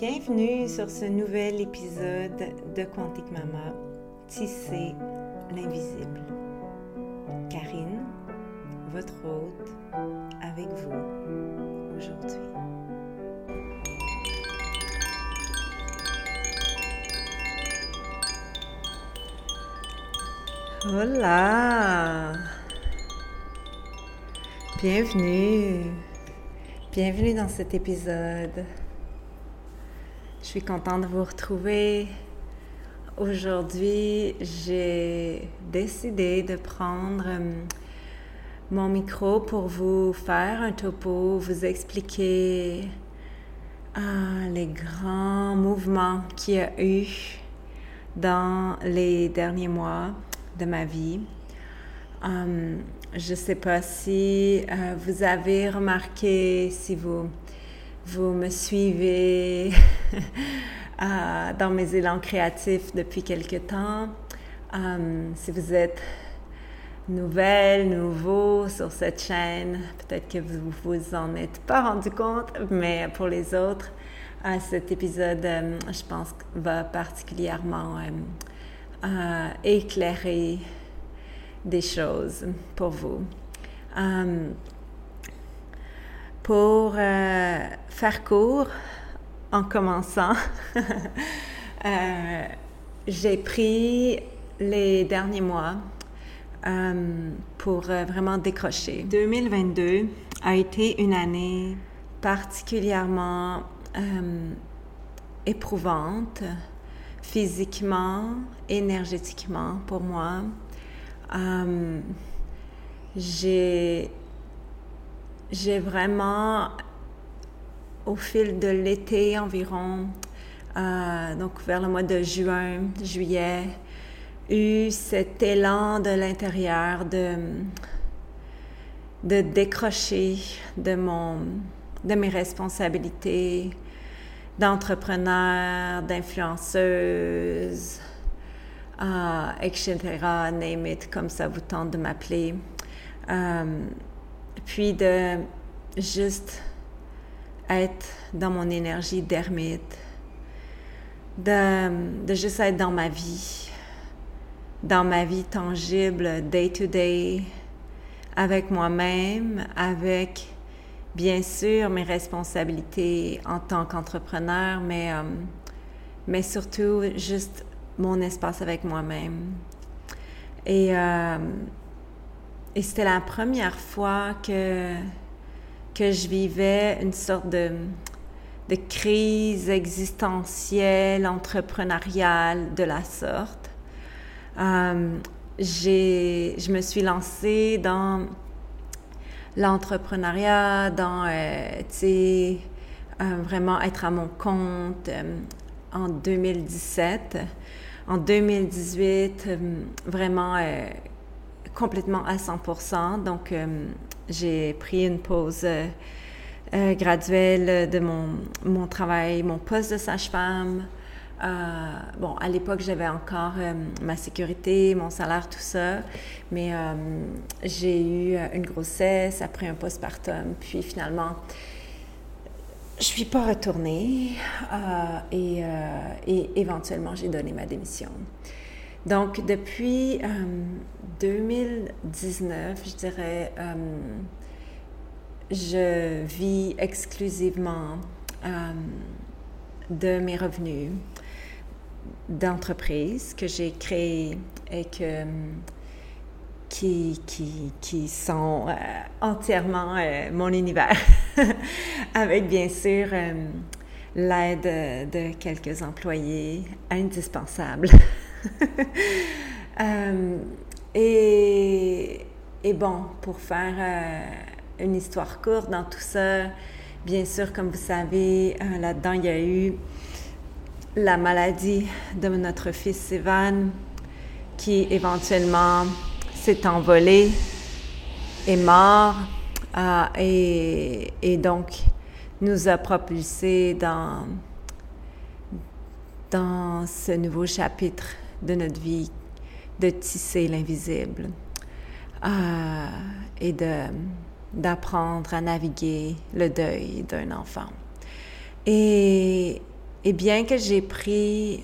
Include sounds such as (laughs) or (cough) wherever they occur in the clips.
Bienvenue sur ce nouvel épisode de Quantique Mama, Tisser l'invisible. Karine, votre hôte, avec vous aujourd'hui. Hola! Bienvenue! Bienvenue dans cet épisode. Je suis contente de vous retrouver. Aujourd'hui, j'ai décidé de prendre euh, mon micro pour vous faire un topo, vous expliquer ah, les grands mouvements qu'il y a eu dans les derniers mois de ma vie. Euh, je ne sais pas si euh, vous avez remarqué, si vous, vous me suivez euh, (laughs) (laughs) dans mes élans créatifs depuis quelque temps, si vous êtes nouvelle, nouveau sur cette chaîne, peut-être que vous vous en êtes pas rendu compte, mais pour les autres, cet épisode, je pense, va particulièrement éclairer des choses pour vous. Pour euh, faire court, en commençant, (laughs) euh, j'ai pris les derniers mois um, pour euh, vraiment décrocher. 2022 a été une année particulièrement éprouvante, physiquement, énergétiquement pour moi. Euh, j'ai vraiment, au fil de l'été environ, euh, donc vers le mois de juin, juillet, eu cet élan de l'intérieur de, décrocher de, mon, mes responsabilités d'entrepreneur, d'influenceuse, uh, etc., name it, comme ça vous tente de m'appeler. Um, puis de juste être dans mon énergie d'ermite, de, de juste être dans ma vie, dans ma vie tangible, day to day, avec moi-même, avec bien sûr mes responsabilités en tant qu'entrepreneur, mais, um, mais surtout juste mon espace avec moi-même. Et, euh, et c'était la première fois que, que je vivais une sorte de, crise existentielle, entrepreneuriale de la sorte. Euh, je me suis lancée dans l'entrepreneuriat, dans, euh, sais, vraiment être à mon compte en 2017 en 2018, euh, vraiment euh, complètement à 100%. Donc, euh, j'ai pris une pause graduelle de mon, mon, travail, mon poste de sage-femme. bon, à l'époque, j'avais encore ma sécurité, mon salaire, tout ça, mais j'ai eu une grossesse après un postpartum, puis finalement, je suis pas retournée euh, et, euh, et, éventuellement j'ai donné ma démission. Donc depuis 2019, euh, je dirais, je vis exclusivement de mes revenus d'entreprise que j'ai créé et que qui, qui, qui sont euh, entièrement euh, mon univers, (laughs) avec bien sûr euh, l'aide de quelques employés indispensables. (laughs) (laughs) et, et, bon, pour faire une histoire courte dans tout ça, bien sûr, comme vous savez, là-dedans, il y a eu la maladie de notre fils Evan, qui éventuellement s'est envolé, est mort euh, et, et, donc nous a propulsés dans, dans ce nouveau chapitre de notre vie de tisser l'invisible euh, et de d'apprendre à naviguer le deuil d'un enfant. Et, bien que j'ai pris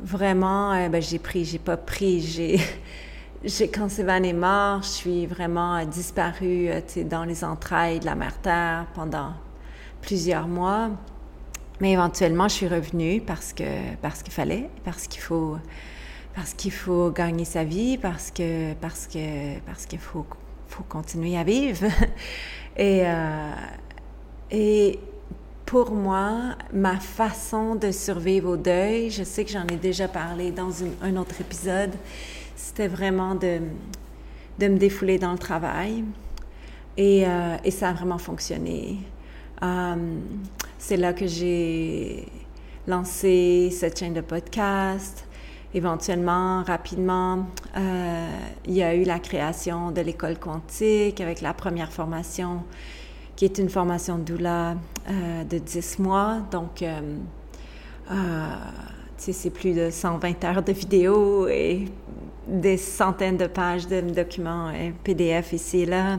vraiment, ben j'ai pris, j'ai pas pris, j'ai, (laughs) quand Sévan est mort, je suis vraiment disparue euh, dans les entrailles de la mer Terre pendant plusieurs mois. Mais éventuellement, je suis revenue parce que parce qu'il fallait, parce qu'il faut parce qu'il faut gagner sa vie, parce que parce que parce qu'il faut faut continuer à vivre. (laughs) et et pour moi, ma façon de survivre au deuil, je sais que j'en ai déjà parlé dans un autre épisode, c'était vraiment de, de me défouler dans le travail. Et, euh, et ça a vraiment fonctionné. Euh, c'est là que j'ai lancé cette chaîne de podcast. Éventuellement, rapidement, euh, il y a eu la création de l'école quantique avec la première formation qui est une formation doula euh, de 10 mois. Donc, euh, euh, c'est plus de 120 heures de vidéos et des centaines de pages de documents PDF ici et là.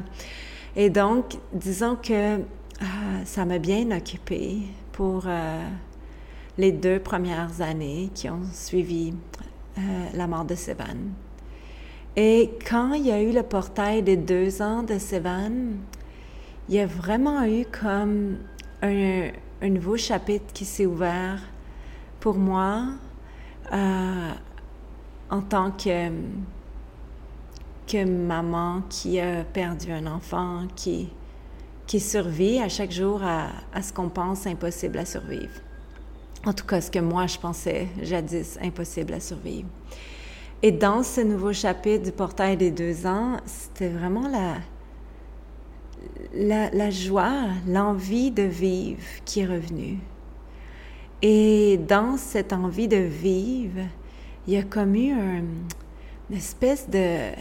Et donc, disons que ça m'a bien occupée pour les deux premières années qui ont suivi la mort de Sévan. Et quand il y a eu le portail des deux ans de Sévan, il y a vraiment eu comme un, nouveau chapitre qui s'est ouvert pour moi euh, en tant que, que maman qui a perdu un enfant, qui, qui survit à chaque jour à, ce qu'on pense impossible à survivre. En tout cas, ce que moi, je pensais jadis impossible à survivre. Et dans ce nouveau chapitre du portail des deux ans, c'était vraiment la, la, joie, l'envie de vivre qui est revenue. Et dans cette envie de vivre, il y a comme eu une espèce de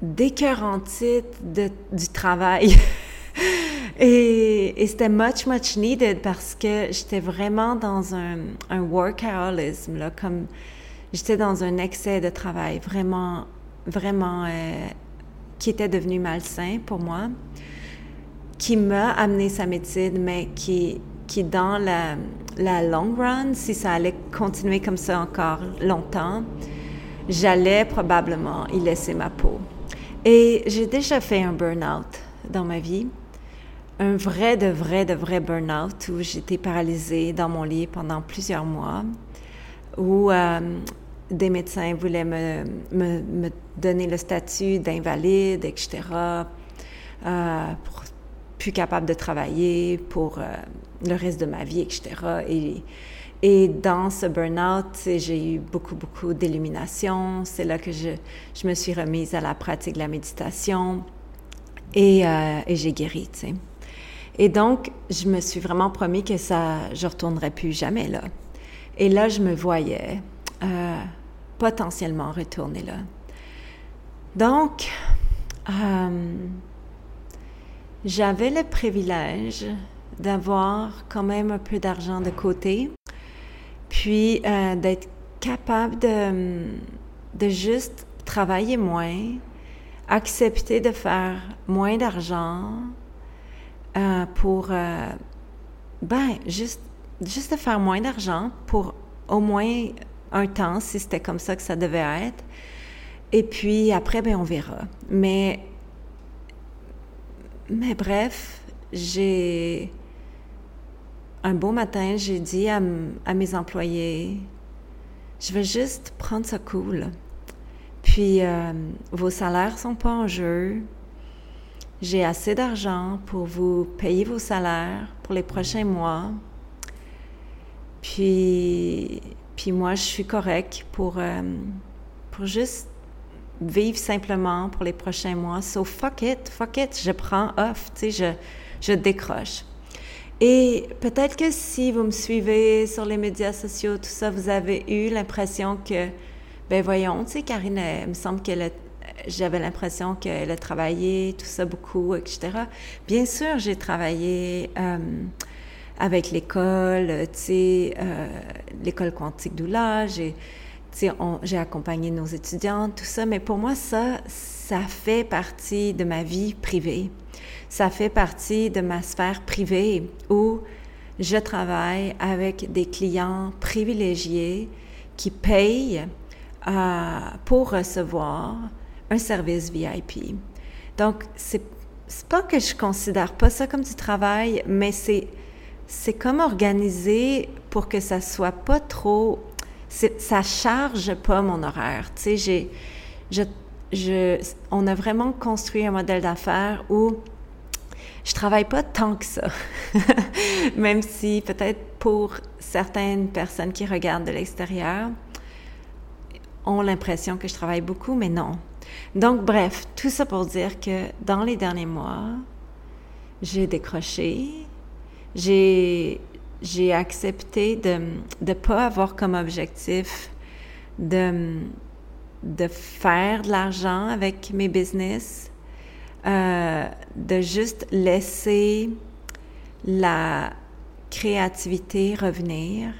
d'écœurantite du travail. (laughs) (laughs) et, c'était much, much needed parce que j'étais vraiment dans un, un workaholisme, là, comme j'étais dans un excès de travail, vraiment, vraiment euh, qui était devenu malsain pour moi, qui m'a amené sa médecine, mais qui, qui dans la, la long run, si ça allait continuer comme ça encore longtemps, j'allais probablement y laisser ma peau. Et j'ai déjà fait un burn-out dans ma vie, un vrai, de vrai, de vrai burn-out où j'étais paralysée dans mon lit pendant plusieurs mois, où euh, des médecins voulaient me, donner le statut d'invalide, etc., euh, pour plus capable de travailler pour euh, le reste de ma vie, etc. Et, dans ce burn-out, j'ai eu beaucoup, beaucoup d'illumination. C'est là que je, me suis remise à la pratique de la méditation et, et j'ai guéri, tu sais. Et donc, je me suis vraiment promis que ça, je retournerais plus jamais là. Et là, je me voyais potentiellement retourner là. Donc, euh, j'avais le privilège d'avoir quand même un peu d'argent de côté, puis euh, d'être capable de, de juste travailler moins, accepter de faire moins d'argent euh, pour, ben, juste, juste faire moins d'argent pour au moins un temps, si c'était comme ça que ça devait être. Et puis après, ben, on verra. Mais, mais bref, j'ai. Un beau matin, j'ai dit à, mes employés je vais juste prendre ça cool. Puis, euh, vos salaires sont pas en jeu. J'ai assez d'argent pour vous payer vos salaires pour les prochains mois. Puis, puis moi, je suis correcte pour, euh, pour juste vivre simplement pour les prochains mois. So fuck it, fuck it, je prends off, tu sais, je, je décroche. Et peut-être que si vous me suivez sur les médias sociaux, tout ça, vous avez eu l'impression que, ben voyons, tu sais, Karine, il me semble qu'elle j'avais l'impression qu'elle a travaillé, tout ça beaucoup, etc. Bien sûr, j'ai travaillé. Euh, avec l'école, tu sais, euh, l'école quantique d'Oula, j'ai, j'ai accompagné nos étudiants, tout ça, mais pour moi, ça, ça fait partie de ma vie privée. Ça fait partie de ma sphère privée où je travaille avec des clients privilégiés qui payent euh, pour recevoir un service VIP. Donc, c'est pas que je considère pas ça comme du travail, mais c'est comme organisé pour que ça soit pas trop ça charge pas mon horaire. Tu sais, j'ai je, je, on a vraiment construit un modèle d'affaires où je travaille pas tant que ça. (laughs) Même si peut-être pour certaines personnes qui regardent de l'extérieur ont l'impression que je travaille beaucoup, mais non. Donc, bref, tout ça pour dire que dans les derniers mois, j'ai décroché, j'ai, j'ai accepté de ne pas avoir comme objectif de, de faire de l'argent avec mes business, euh, de juste laisser la créativité revenir,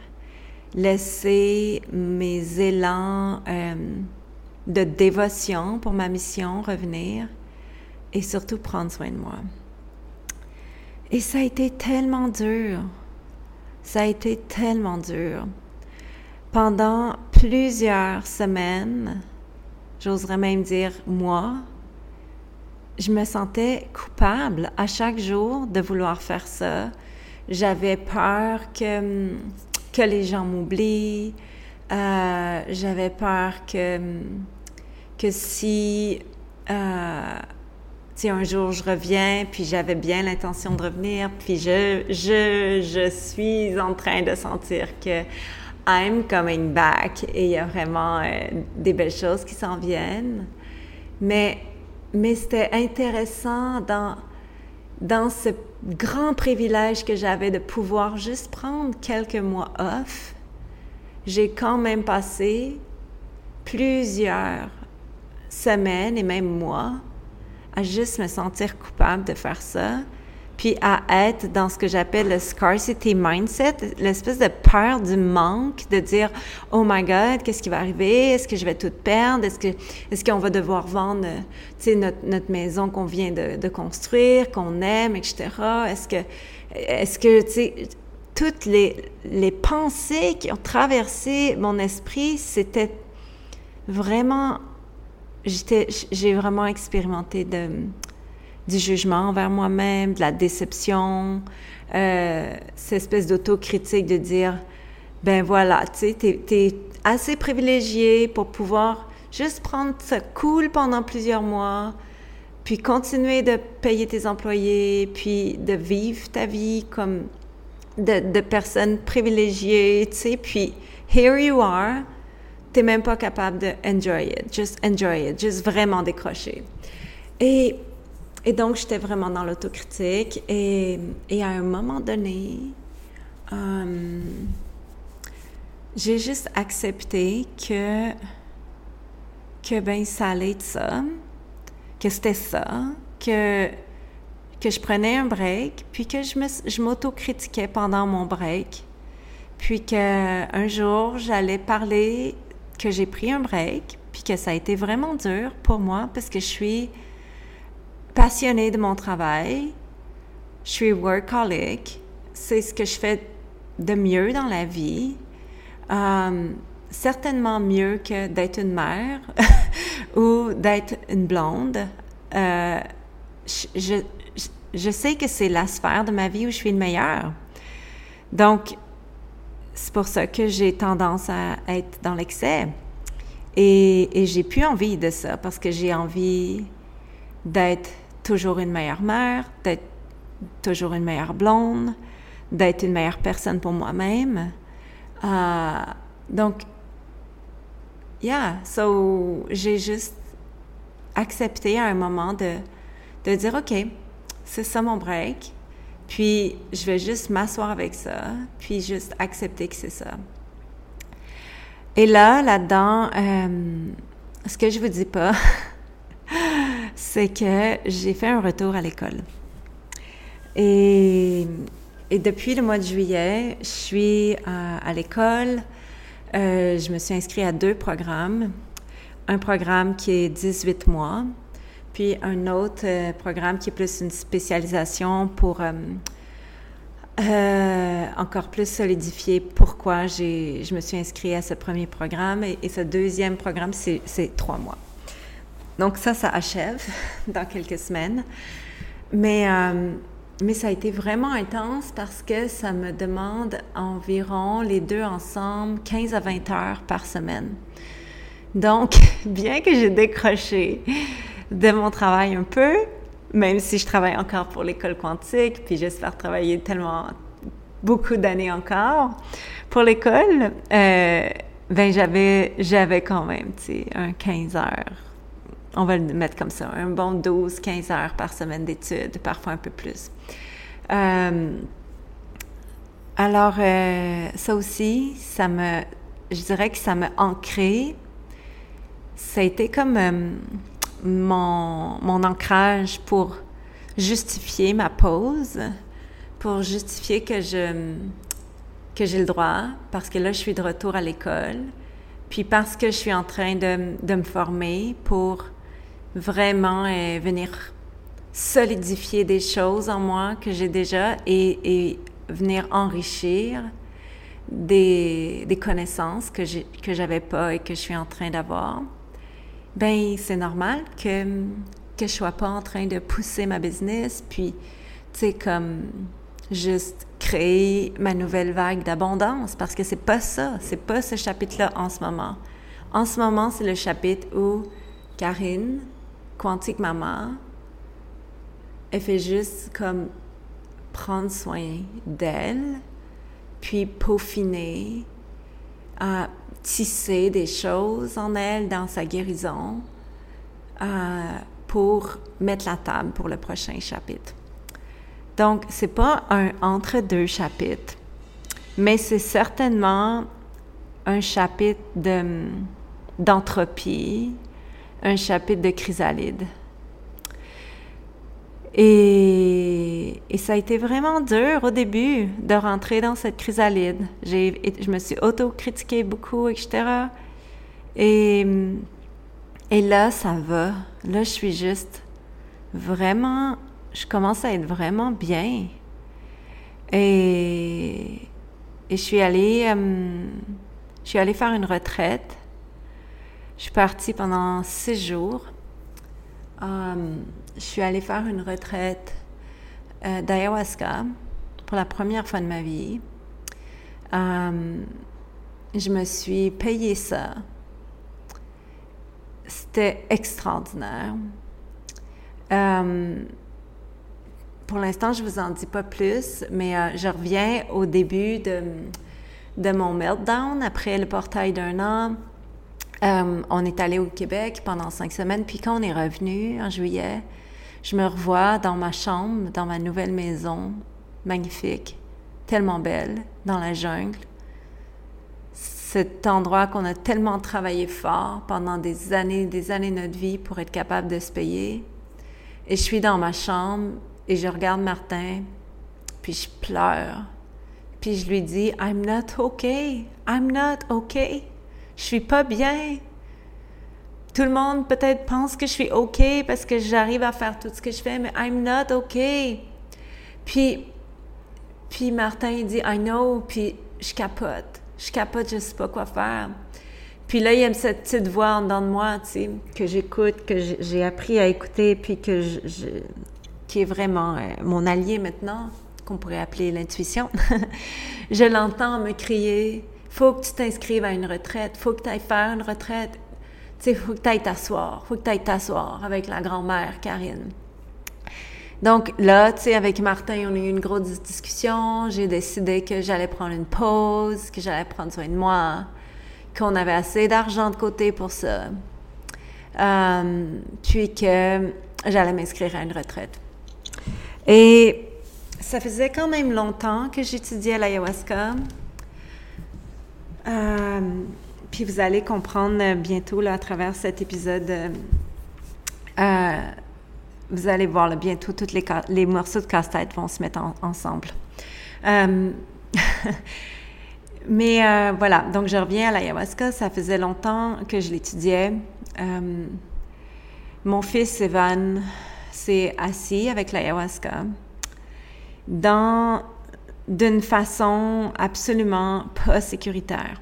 laisser mes élans euh, de dévotion pour ma mission revenir et surtout prendre soin de moi. Et ça a été tellement dur. Ça a été tellement dur. Pendant plusieurs semaines, j'oserais même dire mois, je me sentais coupable à chaque jour de vouloir faire ça. J'avais peur que, que les gens m'oublient, euh, j'avais peur que, que si, euh, un jour je reviens, puis j'avais bien l'intention de revenir, puis je, je, je suis en train de sentir que I'm coming back et il y a vraiment euh, des belles choses qui s'en viennent. Mais, mais c'était intéressant dans, dans ce grand privilège que j'avais de pouvoir juste prendre quelques mois off j'ai quand même passé plusieurs semaines et même mois à juste me sentir coupable de faire ça, puis à être dans ce que j'appelle le scarcity mindset, l'espèce de peur du manque, de dire oh my God, qu'est-ce qui va arriver? Est-ce que je vais tout perdre? Est-ce que est-ce qu'on va devoir vendre, notre, notre maison qu'on vient de, construire, qu'on aime, etc. Est-ce que est-ce que tu toutes les, les pensées qui ont traversé mon esprit, c'était vraiment, j'ai vraiment expérimenté de, du jugement envers moi-même, de la déception, euh, cette espèce d'autocritique de dire, ben voilà, tu sais, t'es es assez privilégié pour pouvoir juste prendre ça cool pendant plusieurs mois, puis continuer de payer tes employés, puis de vivre ta vie comme de, personnes privilégiées, tu sais, puis here you are, t'es même pas capable de enjoy it, just enjoy it, juste vraiment décrocher. Et, et donc, j'étais vraiment dans l'autocritique. Et, et, à un moment donné, euh, j'ai juste accepté que, que ben, ça allait être ça, que c'était ça, que que je prenais un break, puis que je, me, je m'autocritiquais pendant mon break, puis qu'un jour, j'allais parler que j'ai pris un break, puis que ça a été vraiment dur pour moi parce que je suis passionnée de mon travail, je suis workaholic, c'est ce que je fais de mieux dans la vie. Euh, certainement mieux que d'être une mère (laughs) ou d'être une blonde. Euh, je sais que c'est la sphère de ma vie où je suis le meilleur. Donc, c'est pour ça que j'ai tendance à être dans l'excès. Et, j'ai plus envie de ça parce que j'ai envie d'être toujours une meilleure mère, d'être toujours une meilleure blonde, d'être une meilleure personne pour moi-même. Euh, donc, yeah, so j'ai juste accepté à un moment de, de dire, OK, c'est ça mon break. Puis je vais juste m'asseoir avec ça, puis juste accepter que c'est ça. Et là, là-dedans, euh, ce que je vous dis pas, (laughs) c'est que j'ai fait un retour à l'école. Et, depuis le mois de juillet, je suis à, l'école. Euh, je me suis inscrite à deux programmes. Un programme qui est 18 mois, puis un autre euh, programme qui est plus une spécialisation pour euh, euh, encore plus solidifier pourquoi je me suis inscrite à ce premier programme. Et, ce deuxième programme, c'est trois mois. Donc ça, ça achève (laughs) dans quelques semaines. Mais, euh, mais ça a été vraiment intense parce que ça me demande environ les deux ensemble 15 à 20 heures par semaine. Donc, (laughs) bien que j'ai décroché de mon travail un peu, même si je travaille encore pour l'école quantique, puis j'espère travailler tellement beaucoup d'années encore pour l'école, euh, ben j'avais j'avais quand même, tu un 15 heures. On va le mettre comme ça, un bon 12, 15 heures par semaine d'études, parfois un peu plus. Euh, alors, euh, ça aussi, ça me, je dirais que ça m'a ancré. Ça a été comme mon, mon ancrage pour justifier ma pause, pour justifier que je que j'ai le droit, parce que là, je suis de retour à l'école, puis parce que je suis en train de, de me former pour vraiment euh, venir solidifier des choses en moi que j'ai déjà et, venir enrichir des, des connaissances que je n'avais pas et que je suis en train d'avoir ben c'est normal que que je sois pas en train de pousser ma business puis tu sais comme juste créer ma nouvelle vague d'abondance parce que c'est pas ça, c'est pas ce chapitre-là en ce moment. En ce moment, c'est le chapitre où Karine, Quantique Maman, elle fait juste comme prendre soin d'elle, puis peaufiner, à tisser des choses en elle dans sa guérison euh, pour mettre la table pour le prochain chapitre. Donc, c'est pas un entre-deux chapitres, mais c'est certainement un chapitre d'entropie, un chapitre de chrysalide. Et, ça a été vraiment dur au début de rentrer dans cette chrysalide. je me suis auto-critiquée beaucoup, etc. Et, et là, ça va. Là, je suis juste vraiment, je commence à être vraiment bien. Et, et je suis allée, euh, je suis faire une retraite. Je suis partie pendant six jours. Euh, je suis allée faire une retraite euh, d'ayahuasca pour la première fois de ma vie. Euh, je me suis payé ça. C'était extraordinaire. Euh, pour l'instant, je ne vous en dis pas plus, mais je reviens au début de, de mon meltdown après le portail d'un an. on est allé au Québec pendant cinq semaines, puis quand on est revenu en juillet, je me revois dans ma chambre, dans ma nouvelle maison, magnifique, tellement belle, dans la jungle. Cet endroit qu'on a tellement travaillé fort pendant des années, des années de notre vie pour être capable de se payer. Et je suis dans ma chambre et je regarde Martin, puis je pleure. Puis je lui dis, I'm not okay. I'm not okay. Je suis pas bien. Tout le monde peut-être pense que je suis OK parce que j'arrive à faire tout ce que je fais, mais I'm not OK. Puis, puis Martin, il dit, I know, puis je capote. Je capote, je sais pas quoi faire. Puis là, il y a cette petite voix en dedans de moi, tu sais, que j'écoute, que j'ai appris à écouter, puis que qui est vraiment euh, mon allié maintenant, qu'on pourrait appeler l'intuition. (laughs) je l'entends me crier, faut que tu t'inscrives à une retraite, faut que tu ailles faire une retraite il faut que tu ailles t'asseoir, faut que tu ailles t'asseoir avec la grand-mère Karine. Donc là, tu sais, avec Martin, on a eu une grosse discussion. J'ai décidé que j'allais prendre une pause, que j'allais prendre soin de moi, qu'on avait assez d'argent de côté pour ça. Euh, puis que j'allais m'inscrire à une retraite. Et ça faisait quand même longtemps que j'étudiais l'ayahuasca. Euh, puis vous allez comprendre euh, bientôt là, à travers cet épisode, euh, euh, vous allez voir là, bientôt tous les, les, morceaux de casse-tête vont se mettre ensemble. (laughs) mais voilà, donc je reviens à l'ayahuasca. Ça faisait longtemps que je l'étudiais. mon fils Evan s'est assis avec l'ayahuasca dans d'une façon absolument pas sécuritaire.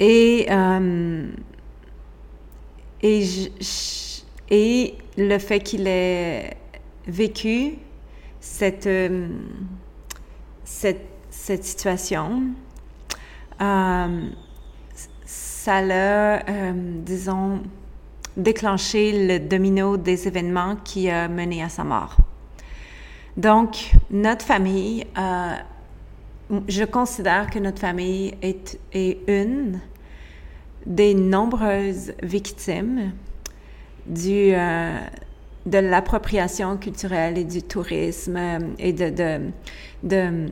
Et, euh, et, le fait qu'il ait vécu cette, euh, cette, cette, situation, euh, ça l'a, disons, déclenché le domino des événements qui a mené à sa mort. Donc, notre famille, euh, je considère que notre famille est, une des nombreuses victimes du, euh, de l'appropriation culturelle et du tourisme euh, et de, de, de,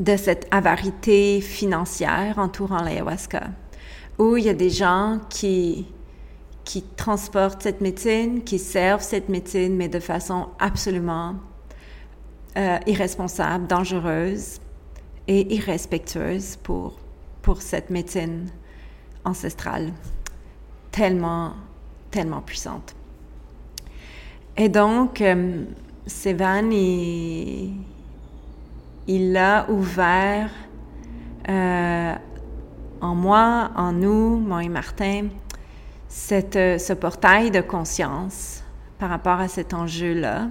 de cette avarité financière entourant l'ayahuasca, où il y a des gens qui qui transportent cette médecine, qui servent cette médecine, mais de façon absolument euh, irresponsable, dangereuse et irrespectueuse pour, pour cette médecine ancestrale, tellement, tellement puissante. Et donc, euh, Sévan, il, a ouvert euh, en moi, en nous, moi et Martin, cette, euh, ce portail de conscience par rapport à cet enjeu-là,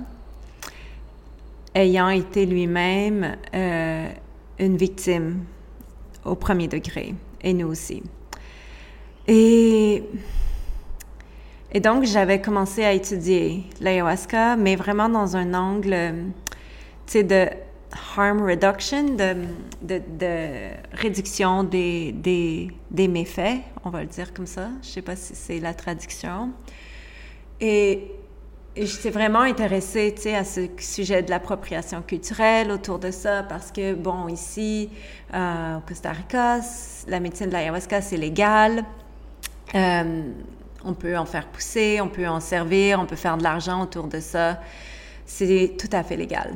ayant été lui-même euh, une victime au premier degré, et nous aussi. Et, et donc, j'avais commencé à étudier l'ayahuasca, mais vraiment dans un angle, tu sais, de harm reduction, de, de, réduction des, des, des, méfaits, on va le dire comme ça. Je sais pas si c'est la traduction. Et j'étais vraiment intéressée, tu sais, à ce sujet de l'appropriation culturelle autour de ça, parce que, bon, ici, euh, au Costa Rica, la médecine de l'ayahuasca, c'est légal. Euh, on peut en faire pousser, on peut en servir, on peut faire de l'argent autour de ça. C'est tout à fait légal.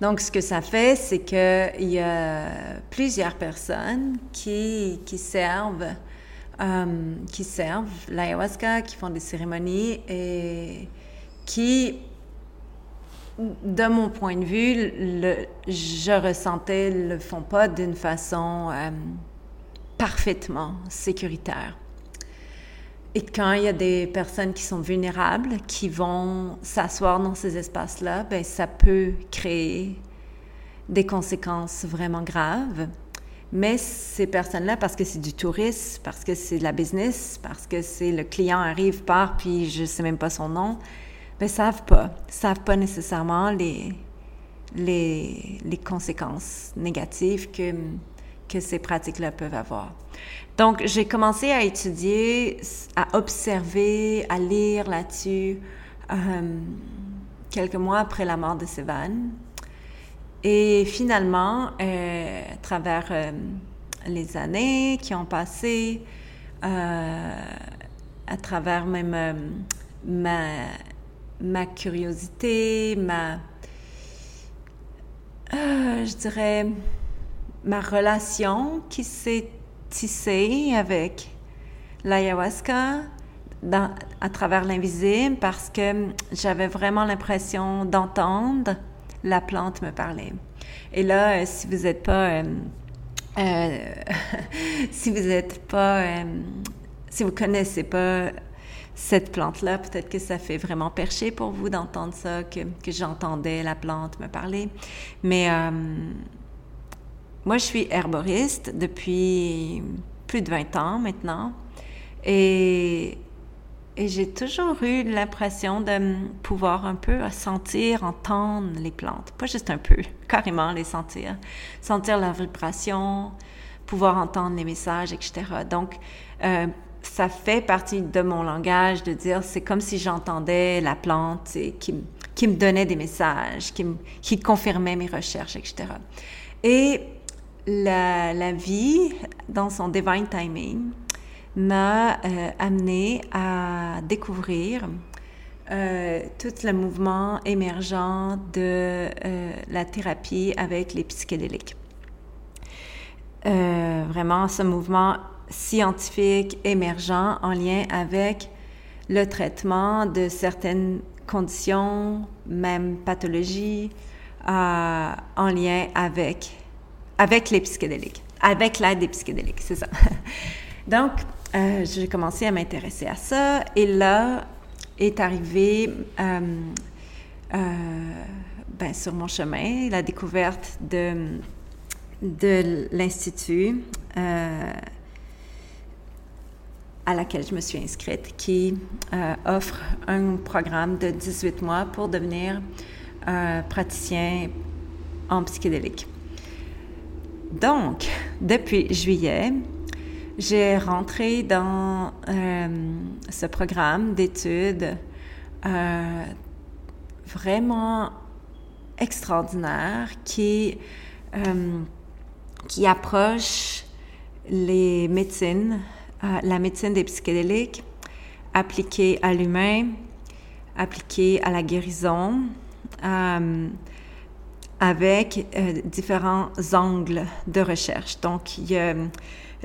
Donc, ce que ça fait, c'est qu'il y a plusieurs personnes qui, qui servent, euh, qui servent l'ayahuasca, qui font des cérémonies et qui, de mon point de vue, je ressentais, le font pas d'une façon euh, parfaitement sécuritaire. Et quand il y a des personnes qui sont vulnérables, qui vont s'asseoir dans ces espaces-là, ben ça peut créer des conséquences vraiment graves. Mais ces personnes-là, parce que c'est du tourisme, parce que c'est de la business, parce que c'est le client arrive, part, puis je sais même pas son nom, ben savent pas, savent pas nécessairement les, les, les conséquences négatives que, que ces pratiques-là peuvent avoir. Donc, j'ai commencé à étudier, à observer, à lire là-dessus euh, quelques mois après la mort de Sévan. Et finalement, euh, à travers euh, les années qui ont passé, à travers même ma, ma curiosité, ma, je dirais, ma relation qui s'est tissé avec l'ayahuasca à travers l'invisible parce que j'avais vraiment l'impression d'entendre la plante me parler. Et là, euh, si vous n'êtes pas... Euh, euh, (laughs) si vous n'êtes pas... si vous connaissez pas cette plante-là, peut-être que ça fait vraiment percher pour vous d'entendre ça, que, j'entendais la plante me parler. Mais moi, je suis herboriste depuis plus de 20 ans maintenant et, et j'ai toujours eu l'impression de pouvoir un peu sentir, entendre les plantes. Pas juste un peu, (laughs) carrément les sentir. Sentir la vibration, pouvoir entendre les messages, etc. Donc, euh, ça fait partie de mon langage de dire c'est comme si j'entendais la plante qui, me donnait des messages, qui, confirmait mes recherches, etc. Et la, vie, dans son divine timing, m'a euh, amené à découvrir euh, tout le mouvement émergent de euh, la thérapie avec les psychédéliques. vraiment, ce mouvement scientifique émergent en lien avec le traitement de certaines conditions, même pathologies, en lien avec, avec les psychédéliques, avec l'aide des psychédéliques, c'est ça. (laughs) Donc, j'ai commencé à m'intéresser à ça et là est arrivé ben, sur mon chemin la découverte de, de l'Institut euh, à laquelle je me suis inscrite, qui euh, offre un programme de 18 mois pour devenir euh, praticien en psychédélique. Donc, depuis juillet, j'ai rentré dans ce programme d'études vraiment extraordinaire qui, euh, qui approche les médecines, euh, la médecine des psychédéliques appliquée à l'humain, appliquée à la guérison, euh, avec différents angles de recherche. Donc, il y a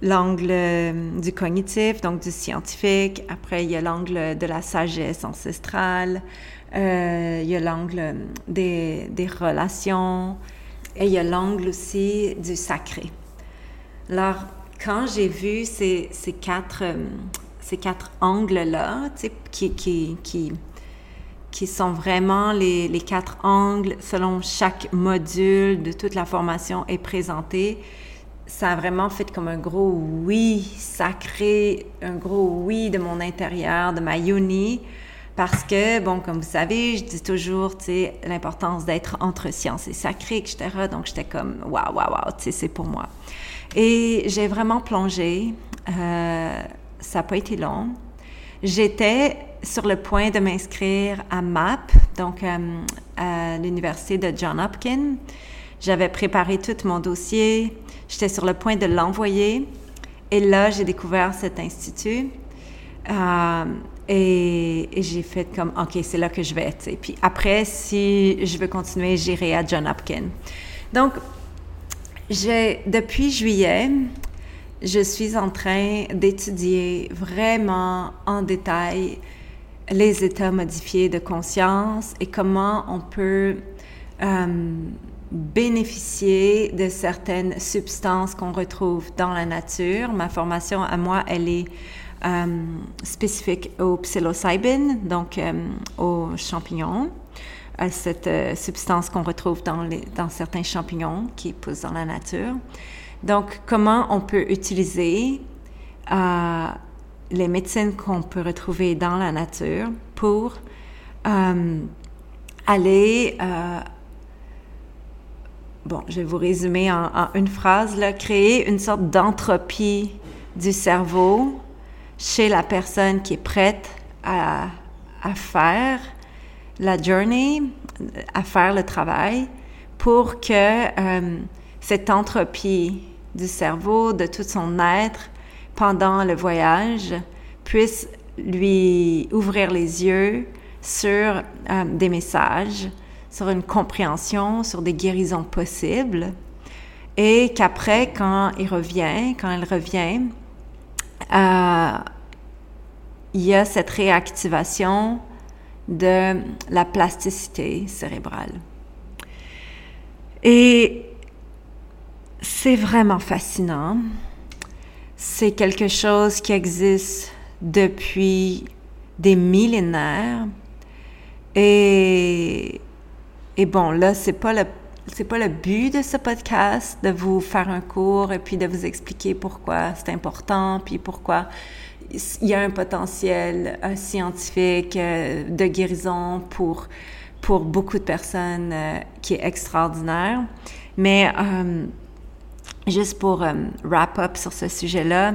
l'angle du cognitif, donc du scientifique. Après, il y a l'angle de la sagesse ancestrale, euh, il y a l'angle des, des, relations et il y a l'angle aussi du sacré. Alors, quand j'ai vu ces, ces, quatre, euh, ces quatre angles-là, qui, qui, qui, qui, sont vraiment les, les, quatre angles selon chaque module de toute la formation est présenté, ça a vraiment fait comme un gros oui sacré, un gros oui de mon intérieur, de ma yoni, parce que, bon, comme vous savez, je dis toujours, tu sais, l'importance d'être entre science et sacré, etc. Donc, j'étais comme, waouh, waouh, waouh, tu sais, c'est pour moi. Et j'ai vraiment plongé. Euh, ça n'a pas été long. J'étais sur le point de m'inscrire à MAP, donc euh, à l'université de John Hopkins. J'avais préparé tout mon dossier. J'étais sur le point de l'envoyer. Et là, j'ai découvert cet institut. Euh, et, j'ai fait comme, OK, c'est là que je vais. être. Puis après, si je veux continuer, j'irai à John Hopkins. Donc, depuis juillet, je suis en train d'étudier vraiment en détail les états modifiés de conscience et comment on peut euh, bénéficier de certaines substances qu'on retrouve dans la nature. Ma formation à moi, elle est euh, spécifique au psilocybin, donc euh, aux champignons, à cette euh, substance qu'on retrouve dans, certains champignons qui poussent dans la nature. Donc, comment on peut utiliser les médecines qu'on peut retrouver dans la nature pour aller bon, je vais vous résumer en, une phrase, créer une sorte d'entropie du cerveau chez la personne qui est prête à faire la journey, à faire le travail pour que euh, cette entropie du cerveau, de tout son être pendant le voyage puisse lui ouvrir les yeux sur euh, des messages, sur une compréhension, sur des guérisons possibles, et qu'après, quand il revient, quand elle revient, euh, il y a cette réactivation de la plasticité cérébrale. Et c'est vraiment fascinant. C'est quelque chose qui existe depuis des millénaires. Et, et bon, là, c'est pas pas le but de ce podcast de vous faire un cours et puis de vous expliquer pourquoi c'est important, puis pourquoi il y a un potentiel euh, scientifique euh, de guérison pour, pour beaucoup de personnes euh, qui est extraordinaire. Mais juste pour wrap up sur ce sujet-là,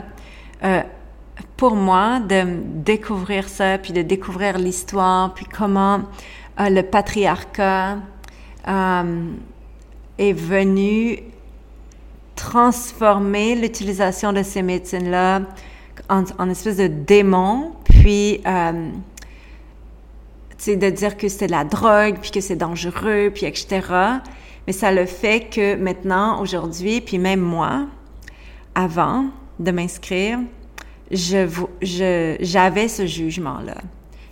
pour moi, de découvrir ça, puis de découvrir l'histoire, puis comment le patriarcat est venu transformer l'utilisation de ces médecines-là en, espèce de démon, puis euh, de dire que c'est la drogue, puis que c'est dangereux, puis etc. Mais ça le fait que maintenant, aujourd'hui, puis même moi, avant de m'inscrire, je, j'avais ce jugement-là.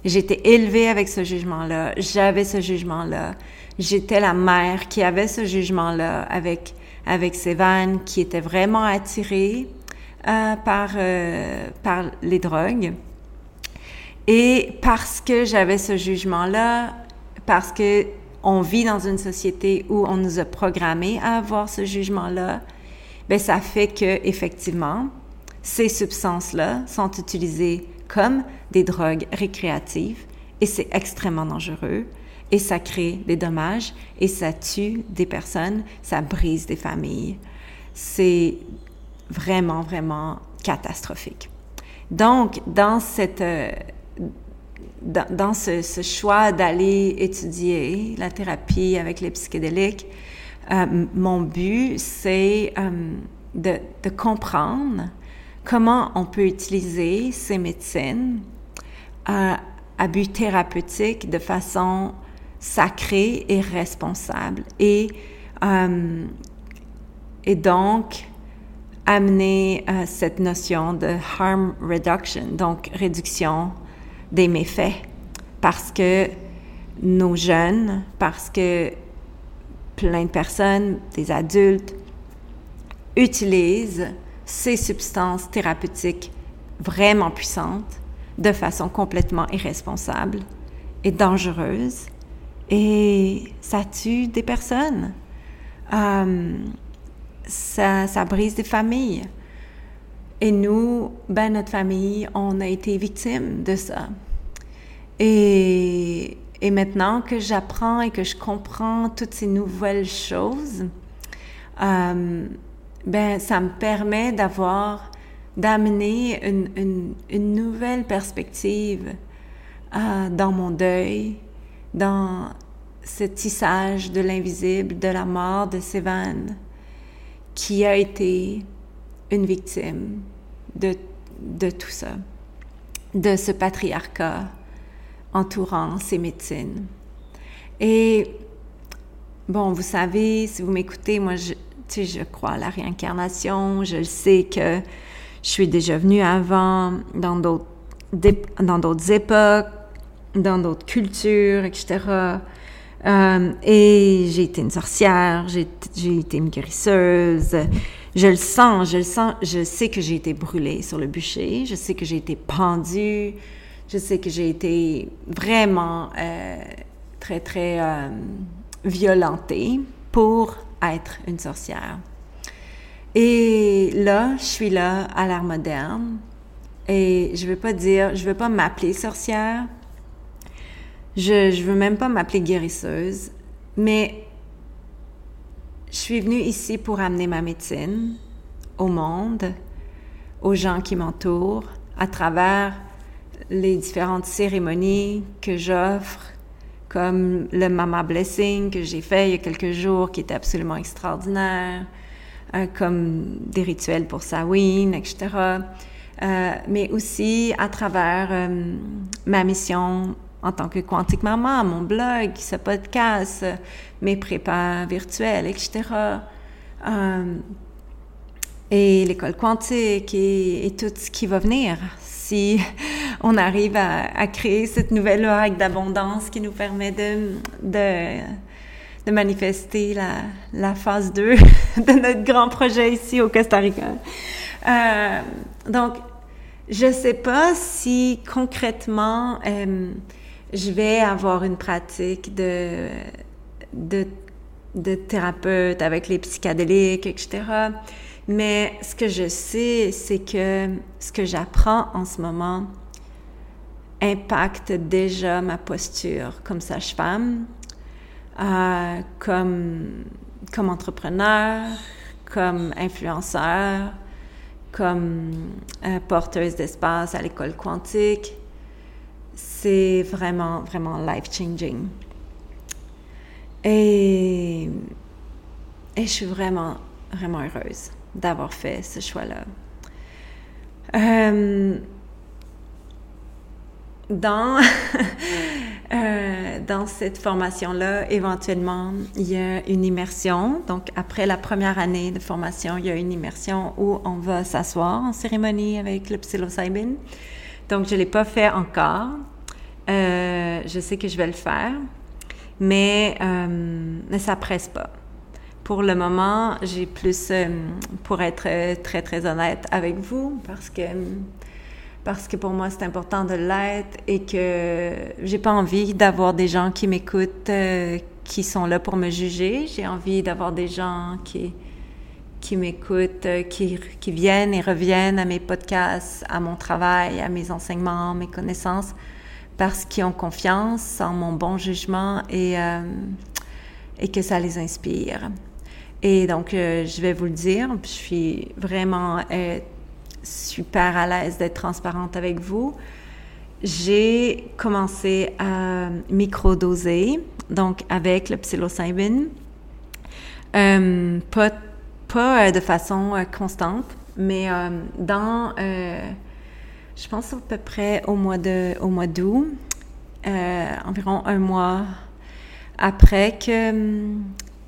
J'étais élevée avec ce jugement-là. J'avais ce jugement-là. J'étais la mère qui avait ce jugement-là avec avec Sévan, qui était vraiment attirée par euh, par les drogues. Et parce que j'avais ce jugement-là, parce que on vit dans une société où on nous a programmé à avoir ce jugement-là, ben ça fait que effectivement, ces substances-là sont utilisées comme des drogues récréatives et c'est extrêmement dangereux et ça crée des dommages et ça tue des personnes, ça brise des familles. C'est vraiment, vraiment catastrophique. Donc, dans cette... Euh, dans, ce, choix d'aller étudier la thérapie avec les psychédéliques, euh, mon but, c'est euh, de, de, comprendre comment on peut utiliser ces médecines à, but thérapeutique de façon sacrée et responsable et, et donc amener euh, cette notion de harm reduction, donc réduction des méfaits, parce que nos jeunes, parce que plein de personnes, des adultes, utilisent ces substances thérapeutiques vraiment puissantes de façon complètement irresponsable et dangereuse et ça tue des personnes. Euh, ça, brise des familles. Et nous, ben, notre famille, on a été victime de ça. Et, maintenant que j'apprends et que je comprends toutes ces nouvelles choses, euh, ben, ça me permet d'avoir, d'amener une, nouvelle perspective euh, dans mon deuil, dans ce tissage de l'invisible, de la mort de Sévan, qui a été une victime de, de tout ça, de ce patriarcat entourant ces médecines. Et bon, vous savez, si vous m'écoutez, moi, je, tu sais, je crois à la réincarnation, je sais que je suis déjà venue avant dans d'autres dans d'autres époques, dans d'autres cultures, etc. Euh, et j'ai été une sorcière, j'ai été une guérisseuse. Je le sens, je le sens, je sais que j'ai été brûlée sur le bûcher, je sais que j'ai été pendue, je sais que j'ai été vraiment euh, très, très euh, violentée pour être une sorcière. Et là, je suis là à l'art moderne et je veux pas dire, je veux pas m'appeler sorcière, je ne veux même pas m'appeler guérisseuse, mais je suis venue ici pour amener ma médecine au monde, aux gens qui m'entourent, à travers les différentes cérémonies que j'offre, comme le Mama Blessing que j'ai fait il y a quelques jours, qui était absolument extraordinaire, euh, comme des rituels pour Samhain, etc. Euh, mais aussi à travers euh, ma mission en tant que Quantique Maman, mon blog, ce podcast, mes prépas virtuels, etc. Euh, et l'école quantique et, tout ce qui va venir si on arrive à, créer cette nouvelle vague d'abondance qui nous permet de, de, de manifester la, la, phase 2 (laughs) de notre grand projet ici au Costa Rica. Euh, donc, je ne sais pas si concrètement, euh, je vais avoir une pratique de, de, thérapeute avec les psychédéliques, etc. Mais ce que je sais, c'est que ce que j'apprends en ce moment impacte déjà ma posture comme sage-femme, euh, comme, comme entrepreneur, comme influenceur, comme euh, porteuse d'espace à l'école quantique c'est vraiment, vraiment life-changing. Et, et je suis vraiment, vraiment heureuse d'avoir fait ce choix-là. Euh, dans, (laughs) euh, dans cette formation-là, éventuellement, il y a une immersion. Donc, après la première année de formation, il y a une immersion où on va s'asseoir en cérémonie avec le psilocybin. Donc, je ne l'ai pas fait encore. Euh, je sais que je vais le faire, mais, euh, mais ça presse pas. Pour le moment, j'ai plus, euh, pour être très, très honnête avec vous, parce que, parce que pour moi, c'est important de l'être et que j'ai pas envie d'avoir des gens qui m'écoutent, qui sont là pour me juger. J'ai envie d'avoir des gens qui, qui m'écoutent, qui, qui viennent et reviennent à mes podcasts, à mon travail, à mes enseignements, mes connaissances parce qu'ils ont confiance en mon bon jugement et, euh, et que ça les inspire. Et donc, euh, je vais vous le dire, je suis vraiment euh, super à l'aise d'être transparente avec vous. J'ai commencé à microdoser, donc avec le psilocybin, pas, pas de façon constante, mais dans je pense à peu près au mois de au mois d'août, euh, environ un mois après que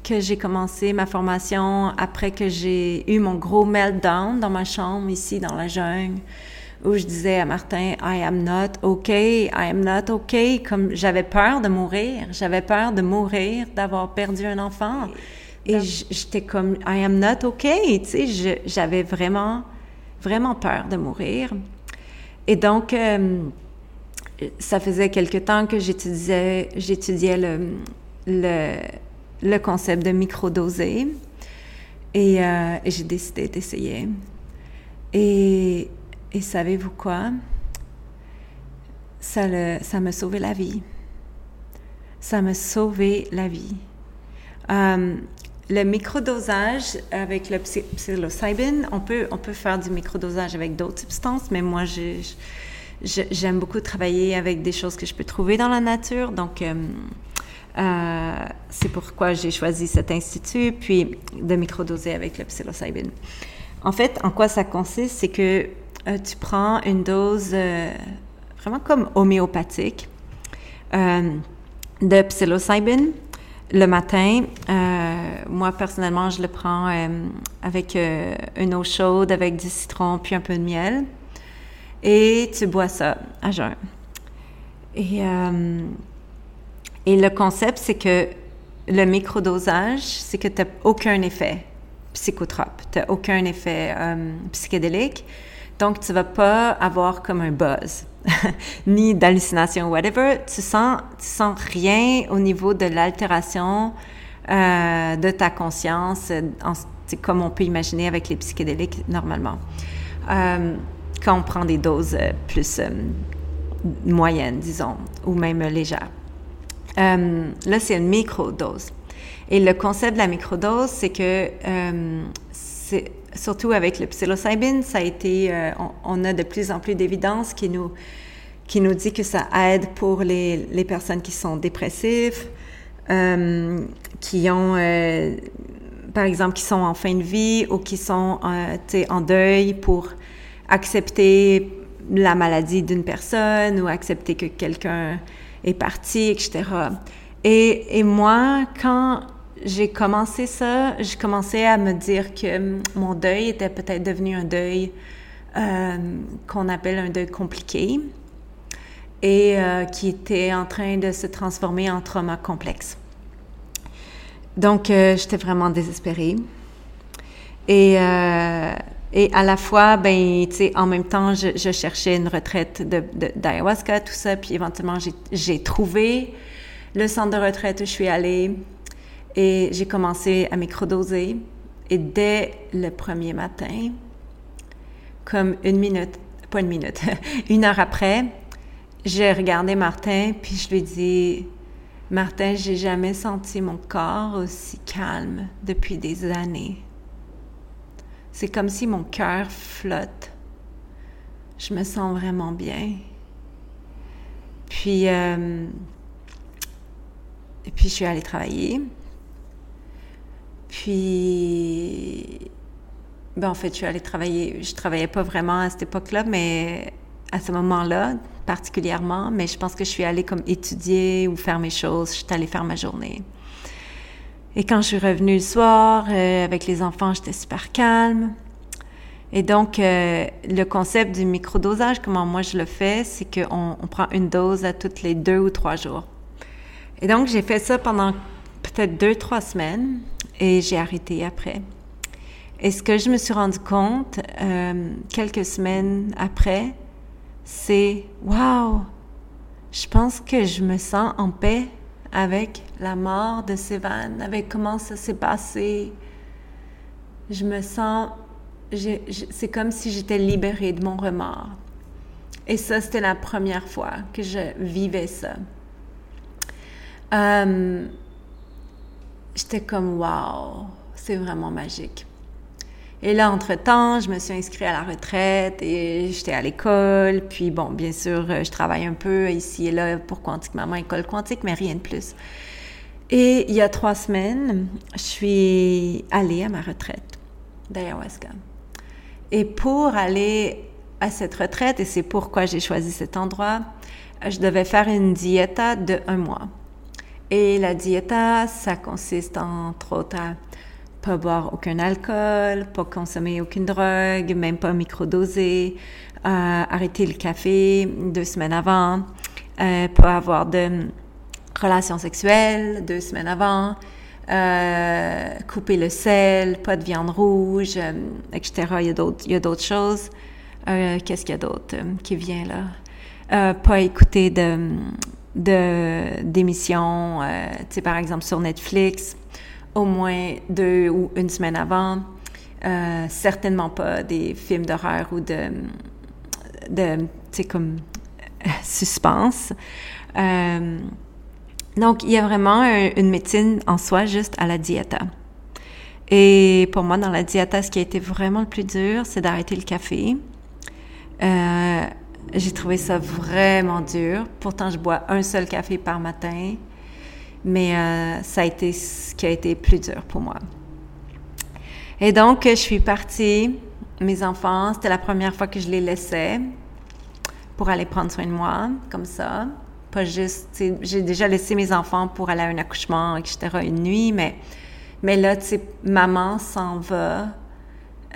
que j'ai commencé ma formation, après que j'ai eu mon gros meltdown dans ma chambre ici dans la jungle, où je disais à Martin, I am not okay, I am not okay, comme j'avais peur de mourir, j'avais peur de mourir, d'avoir perdu un enfant. Et j'étais comme, I am not okay, tu sais, j'avais vraiment, vraiment peur de mourir. Et donc, euh, ça faisait quelque temps que j'étudiais, j'étudiais le, le, concept de microdoser et, euh, et j'ai décidé d'essayer. Et, et savez-vous quoi? Ça, le, ça m'a sauvé la vie. Ça m'a sauvé la vie. Euh, le microdosage avec le psilocybin, on peut, on peut faire du microdosage avec d'autres substances, mais moi, j'aime beaucoup travailler avec des choses que je peux trouver dans la nature. Donc, euh, euh, c'est pourquoi j'ai choisi cet institut, puis de microdoser avec le psilocybin. En fait, en quoi ça consiste, c'est que euh, tu prends une dose vraiment comme homéopathique de psilocybin le matin, euh, moi personnellement, je le prends euh, avec euh, une eau chaude, avec du citron, puis un peu de miel. Et tu bois ça à jeun. Et, et le concept, c'est que le microdosage, c'est que tu n'as aucun effet psychotrope, tu n'as aucun effet psychédélique. Donc, tu vas pas avoir comme un buzz, (laughs) ni d'hallucination, whatever. Tu sens, tu sens rien au niveau de l'altération euh, de ta conscience, comme on peut imaginer avec les psychédéliques normalement. Euh, quand on prend des doses euh, plus moyennes, disons, ou même légères. là, c'est une microdose. Et le concept de la microdose, c'est que c'est surtout avec le psilocybin, ça a été, euh, on, a de plus en plus d'évidence qui nous, qui nous dit que ça aide pour les, les personnes qui sont dépressives, euh, qui ont, euh, par exemple, qui sont en fin de vie ou qui sont en deuil pour accepter la maladie d'une personne ou accepter que quelqu'un est parti, etc. Et, et moi, quand j'ai commencé ça, j'ai commencé à me dire que mon deuil était peut-être devenu un deuil euh, qu'on appelle un deuil compliqué et euh, qui était en train de se transformer en trauma complexe. Donc, euh, j'étais vraiment désespérée. Et, et à la fois, ben, tu sais, en même temps, je, je cherchais une retraite d'ayahuasca, tout ça, puis éventuellement, j'ai trouvé le centre de retraite où je suis allée. Et j'ai commencé à microdoser. Et dès le premier matin, comme une minute, pas une minute, (laughs) une heure après, j'ai regardé Martin, puis je lui ai dit, Martin, j'ai jamais senti mon corps aussi calme depuis des années. C'est comme si mon cœur flotte. Je me sens vraiment bien. Puis, euh, et puis je suis allée travailler. Puis, ben en fait, je suis allée travailler. Je travaillais pas vraiment à cette époque-là, mais à ce moment-là, particulièrement. Mais je pense que je suis allée comme étudier ou faire mes choses. Je suis allée faire ma journée. Et quand je suis revenue le soir euh, avec les enfants, j'étais super calme. Et donc, euh, le concept du microdosage, comment moi je le fais, c'est qu'on on prend une dose à toutes les deux ou trois jours. Et donc, j'ai fait ça pendant peut-être deux, trois semaines et j'ai arrêté après. Et ce que je me suis rendu compte euh, quelques semaines après, c'est Wow, je pense que je me sens en paix avec la mort de Sévan, avec comment ça s'est passé. Je me sens, c'est comme si j'étais libérée de mon remords. Et ça, c'était la première fois que je vivais ça. Euh, j'étais comme, wow, c'est vraiment magique. Et là, entre-temps, je me suis inscrite à la retraite et j'étais à l'école. Puis bon, bien sûr, je travaille un peu ici et là pour Quantique Maman, école quantique, mais rien de plus. Et il y a trois semaines, je suis allée à ma retraite d'ayahuasca. Et pour aller à cette retraite, et c'est pourquoi j'ai choisi cet endroit, je devais faire une diète de un mois. Et la diéta, ça consiste entre autres à pas boire aucun alcool, pas consommer aucune drogue, même pas microdoser, euh, arrêter le café deux semaines avant, euh, pas avoir de relations sexuelles deux semaines avant, euh, couper le sel, pas de viande rouge, euh, etc. Il y a d'autres, il y a d'autres choses. Euh, qu'est-ce qu'il y a d'autre qui vient là? pas écouter de de d'émissions, euh, tu sais, par exemple sur Netflix, au moins deux ou une semaine avant. Euh, certainement pas des films d'horreur ou de, de tu sais, comme (laughs) suspense. Euh, donc, il y a vraiment une médecine en soi juste à la diète. Et pour moi, dans la diète, ce qui a été vraiment le plus dur, c'est d'arrêter le café. J'ai trouvé ça vraiment dur. Pourtant, je bois un seul café par matin, mais euh, ça a été ce qui a été plus dur pour moi. Et donc, je suis partie. Mes enfants, c'était la première fois que je les laissais pour aller prendre soin de moi, comme ça. Pas juste, j'ai déjà laissé mes enfants pour aller à un accouchement, etc., une nuit, mais, mais là, tu sais, maman s'en va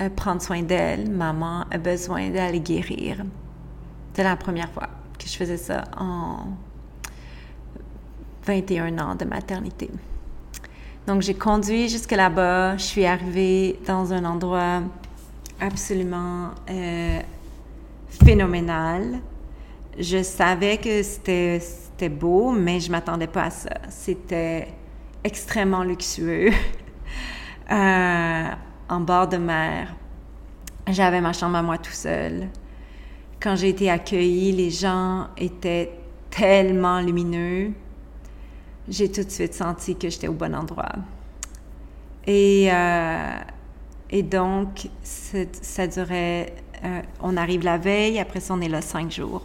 euh, prendre soin d'elle. Maman a besoin d'aller guérir. C'était la première fois que je faisais ça en 21 ans de maternité. Donc, j'ai conduit jusque là-bas. Je suis arrivée dans un endroit absolument euh, phénoménal. Je savais que c'était beau, mais je m'attendais pas à ça. C'était extrêmement luxueux. (laughs) euh, en bord de mer. J'avais ma chambre à moi tout seul. Quand j'ai été accueillie, les gens étaient tellement lumineux. J'ai tout de suite senti que j'étais au bon endroit. Et, euh, et donc, ça durait, euh, on arrive la veille, après ça, on est là cinq jours.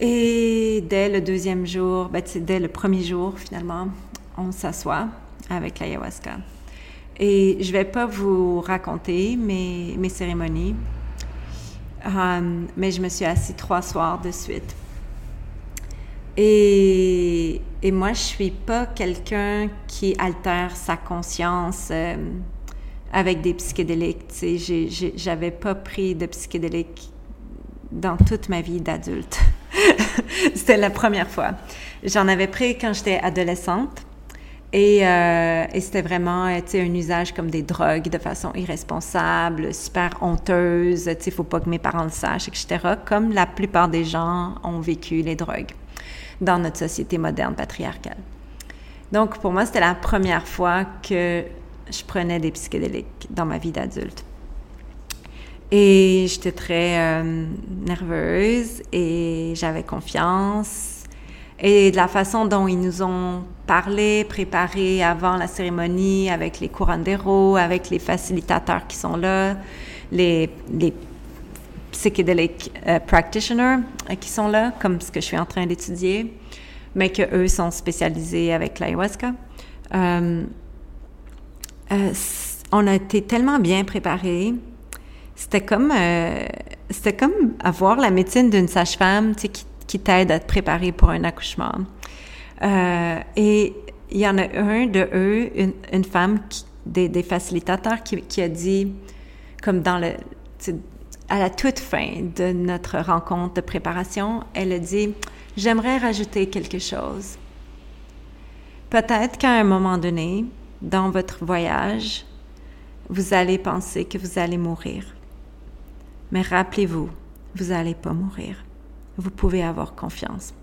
Et dès le deuxième jour, ben, dès le premier jour, finalement, on s'assoit avec l'ayahuasca. Et je vais pas vous raconter mes, mes cérémonies Um, mais je me suis assise trois soirs de suite. Et, et moi, je suis pas quelqu'un qui altère sa conscience euh, avec des psychédéliques. J'avais pas pris de psychédéliques dans toute ma vie d'adulte. (laughs) C'était la première fois. J'en avais pris quand j'étais adolescente. Et, euh, et c'était vraiment euh, un usage comme des drogues de façon irresponsable, super honteuse, il ne faut pas que mes parents le sachent, etc., comme la plupart des gens ont vécu les drogues dans notre société moderne patriarcale. Donc, pour moi, c'était la première fois que je prenais des psychédéliques dans ma vie d'adulte. Et j'étais très euh, nerveuse et j'avais confiance et de la façon dont ils nous ont parlé, préparé avant la cérémonie avec les curandero, avec les facilitateurs qui sont là, les, les psychedelic euh, practitioners euh, qui sont là, comme ce que je suis en train d'étudier, mais que eux sont spécialisés avec l'ayahuasca. Euh, on a été tellement bien préparés. C'était comme, c'était comme avoir la médecine d'une sage-femme, qui qui t'aident à te préparer pour un accouchement. Euh, et il y en a un de eux, une, femme, des, facilitateurs, qui, a dit comme dans le, à la toute fin de notre rencontre de préparation, elle a dit, j'aimerais rajouter quelque chose. Peut-être qu'à un moment donné, dans votre voyage, vous allez penser que vous allez mourir. Mais rappelez-vous, vous n'allez pas mourir. Vous pouvez avoir confiance.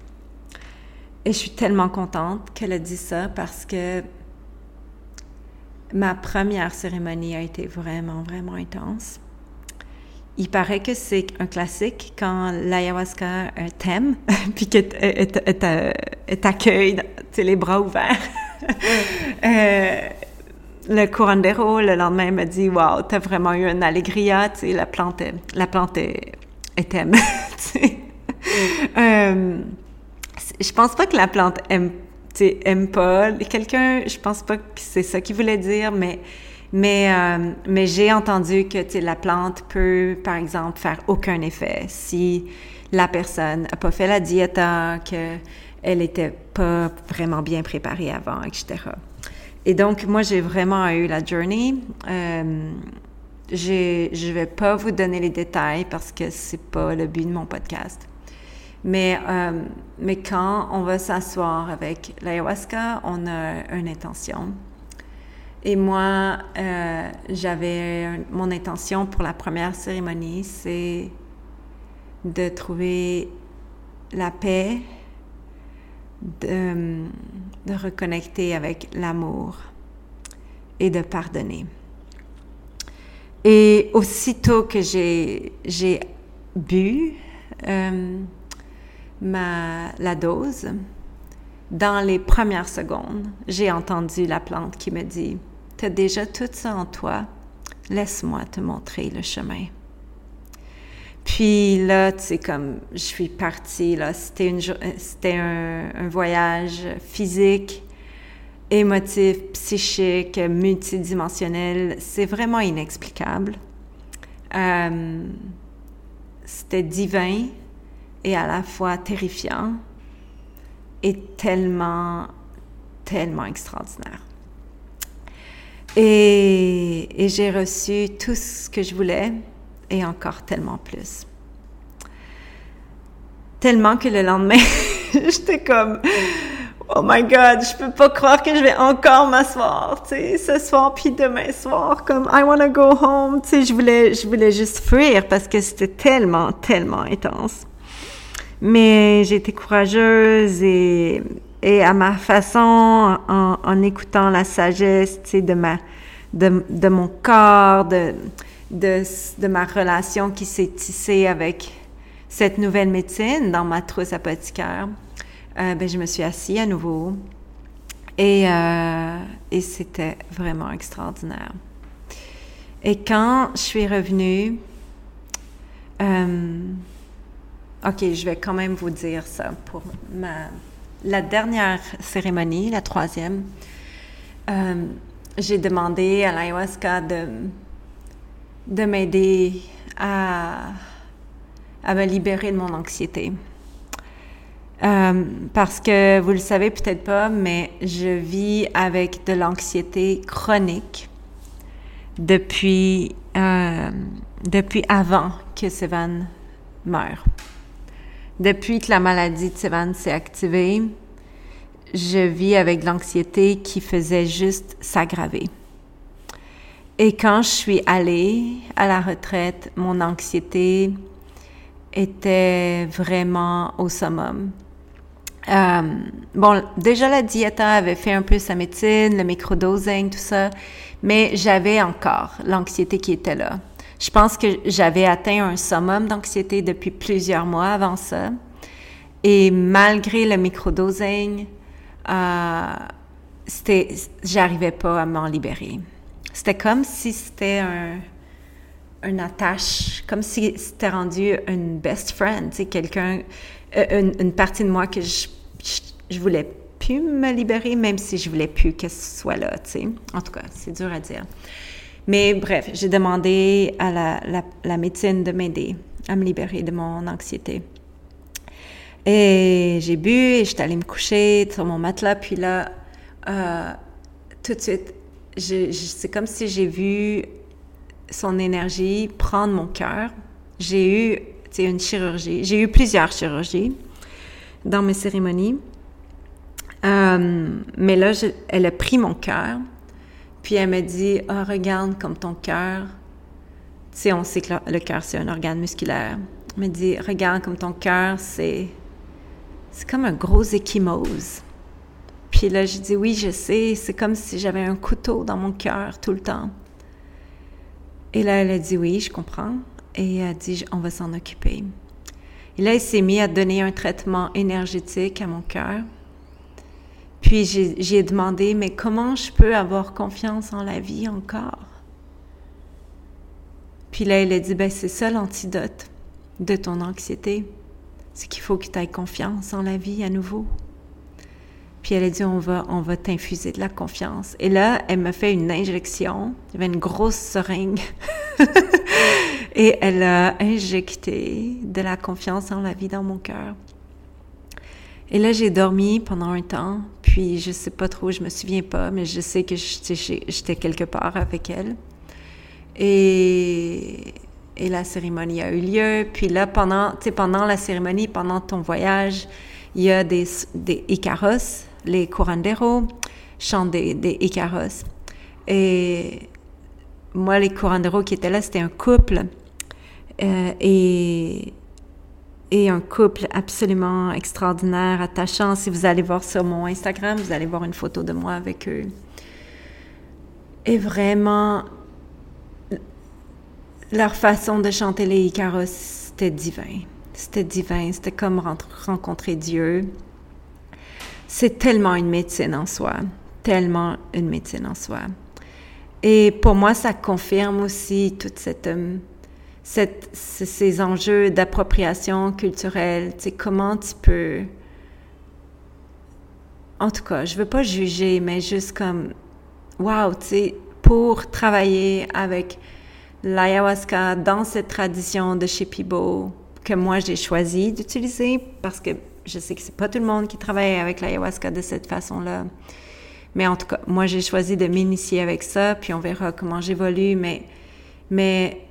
Et je suis tellement contente qu'elle a dit ça parce que ma première cérémonie a été vraiment, vraiment intense. Il paraît que c'est un classique quand l'ayahuasca thème, (laughs) puis qu'elle t'accueille, les bras ouverts. (laughs) euh, le curandero, le lendemain, m'a dit Waouh, t'as vraiment eu un allegria, tu sais, la plante, la plante est, est thème. (laughs) (laughs) euh, je pense pas que la plante aime, aime pas quelqu'un. Je pense pas que c'est ça qu'il voulait dire, mais mais euh, mais j'ai entendu que la plante peut, par exemple, faire aucun effet si la personne a pas fait la diète, que elle était pas vraiment bien préparée avant, etc. Et donc moi j'ai vraiment eu la journey. Euh, je vais pas vous donner les détails parce que c'est pas le but de mon podcast. Mais, euh, mais quand on va s'asseoir avec l'ayahuasca, on a une intention. Et moi, euh, j'avais mon intention pour la première cérémonie, c'est de trouver la paix, de, reconnecter avec l'amour et de pardonner. Et aussitôt que j'ai bu, euh, ma, la dose, dans les premières secondes, j'ai entendu la plante qui me dit, Tu déjà tout ça en toi, laisse-moi te montrer le chemin. Puis là, tu sais, comme je suis partie, là, c'était, une, c'était un, un, voyage physique, émotif, psychique, multidimensionnel. C'est vraiment inexplicable. Euh, c'était divin et à la fois terrifiant et tellement, tellement extraordinaire. Et, et j'ai reçu tout ce que je voulais et encore tellement plus. Tellement que le lendemain, (laughs) j'étais comme, oh my God, je peux pas croire que je vais encore m'asseoir, tu sais, ce soir puis demain soir, comme I wanna go home, tu sais, je voulais, je voulais juste fuir parce que c'était tellement, tellement intense. Mais j'ai été courageuse et, à ma façon, en, écoutant la sagesse, de ma, de, mon corps, de, de, de ma relation qui s'est tissée avec cette nouvelle médecine dans ma trousse apothicaire, euh, ben, je me suis assise à nouveau et, euh, et c'était vraiment extraordinaire. Et quand je suis revenue, euh, OK, je vais quand même vous dire ça. Pour ma, la dernière cérémonie, la troisième, euh, j'ai demandé à l'ayahuasca de, de m'aider à, à me libérer de mon anxiété. Euh, parce que vous le savez peut-être pas, mais je vis avec de l'anxiété chronique depuis, euh, depuis avant que Sevan meure. Depuis que la maladie de Sevan s'est activée, je vis avec l'anxiété qui faisait juste s'aggraver. Et quand je suis allée à la retraite, mon anxiété était vraiment au summum. Euh, bon, déjà la diète avait fait un peu sa médecine, le microdosing, tout ça, mais j'avais encore l'anxiété qui était là. Je pense que j'avais atteint un summum d'anxiété depuis plusieurs mois avant ça. Et malgré le microdosing, euh, j'arrivais pas à m'en libérer. C'était comme si c'était un, attache, comme si c'était rendu une best friend, quelqu'un, euh, une, partie de moi que je, je, voulais plus me libérer, même si je voulais plus que ce soit là. En tout cas, c'est dur à dire. Mais bref, j'ai demandé à la, la, médecine de m'aider à me libérer de mon anxiété. Et j'ai bu et j'étais allée me coucher sur mon matelas. Puis là, euh, tout de suite, c'est comme si j'ai vu son énergie prendre mon cœur. J'ai eu une chirurgie. J'ai eu plusieurs chirurgies dans mes cérémonies. Euh, mais là, elle a pris mon cœur, puis elle m'a dit oh, regarde comme ton cœur. Tu sais, on sait que le, cœur, c'est un organe musculaire. Elle m'a dit regarde comme ton cœur, c'est. C'est comme un gros échymose. Puis là, je dis oui, je sais, c'est comme si j'avais un couteau dans mon cœur tout le temps. Et là, elle a dit oui, je comprends. Et elle a dit on va s'en occuper. Et là, il s'est mis à donner un traitement énergétique à mon cœur. Puis j'ai demandé, mais comment je peux avoir confiance en la vie encore? Puis là, il a dit, ben c'est ça l'antidote de ton anxiété. C'est qu'il faut que tu aies confiance en la vie à nouveau. Puis elle a dit, on va, on va t'infuser de la confiance. Et là, elle m'a fait une injection. Il y avait une grosse seringue. (laughs) Et elle a injecté de la confiance en la vie dans mon cœur. Et là, j'ai dormi pendant un temps, puis je sais pas trop, je me souviens pas, mais je sais que j'étais quelque part avec elle. Et, la cérémonie a eu lieu. Puis là, pendant, pendant la cérémonie, pendant ton voyage, il y a des, des Icaros, les curanderos chantent des, des Icaros. Et moi, les curanderos qui étaient là, c'était un couple. Euh, et et un couple absolument extraordinaire, attachant. Si vous allez voir sur mon Instagram, vous allez voir une photo de moi avec eux. Et vraiment, leur façon de chanter les Icaros, c'était divin. C'était divin, c'était comme rencontrer Dieu. C'est tellement une médecine en soi, tellement une médecine en soi. Et pour moi, ça confirme aussi toute cette... Euh, ces enjeux d'appropriation culturelle, tu sais, comment tu peux... En tout cas, je veux pas juger, mais juste comme, wow, tu sais, pour travailler avec l'ayahuasca dans cette tradition de Shipibo que moi j'ai choisi d'utiliser parce que je sais que c'est pas tout le monde qui travaille avec l'ayahuasca de cette façon-là. Mais en tout cas, moi j'ai choisi de m'initier avec ça, puis on verra comment j'évolue, mais mais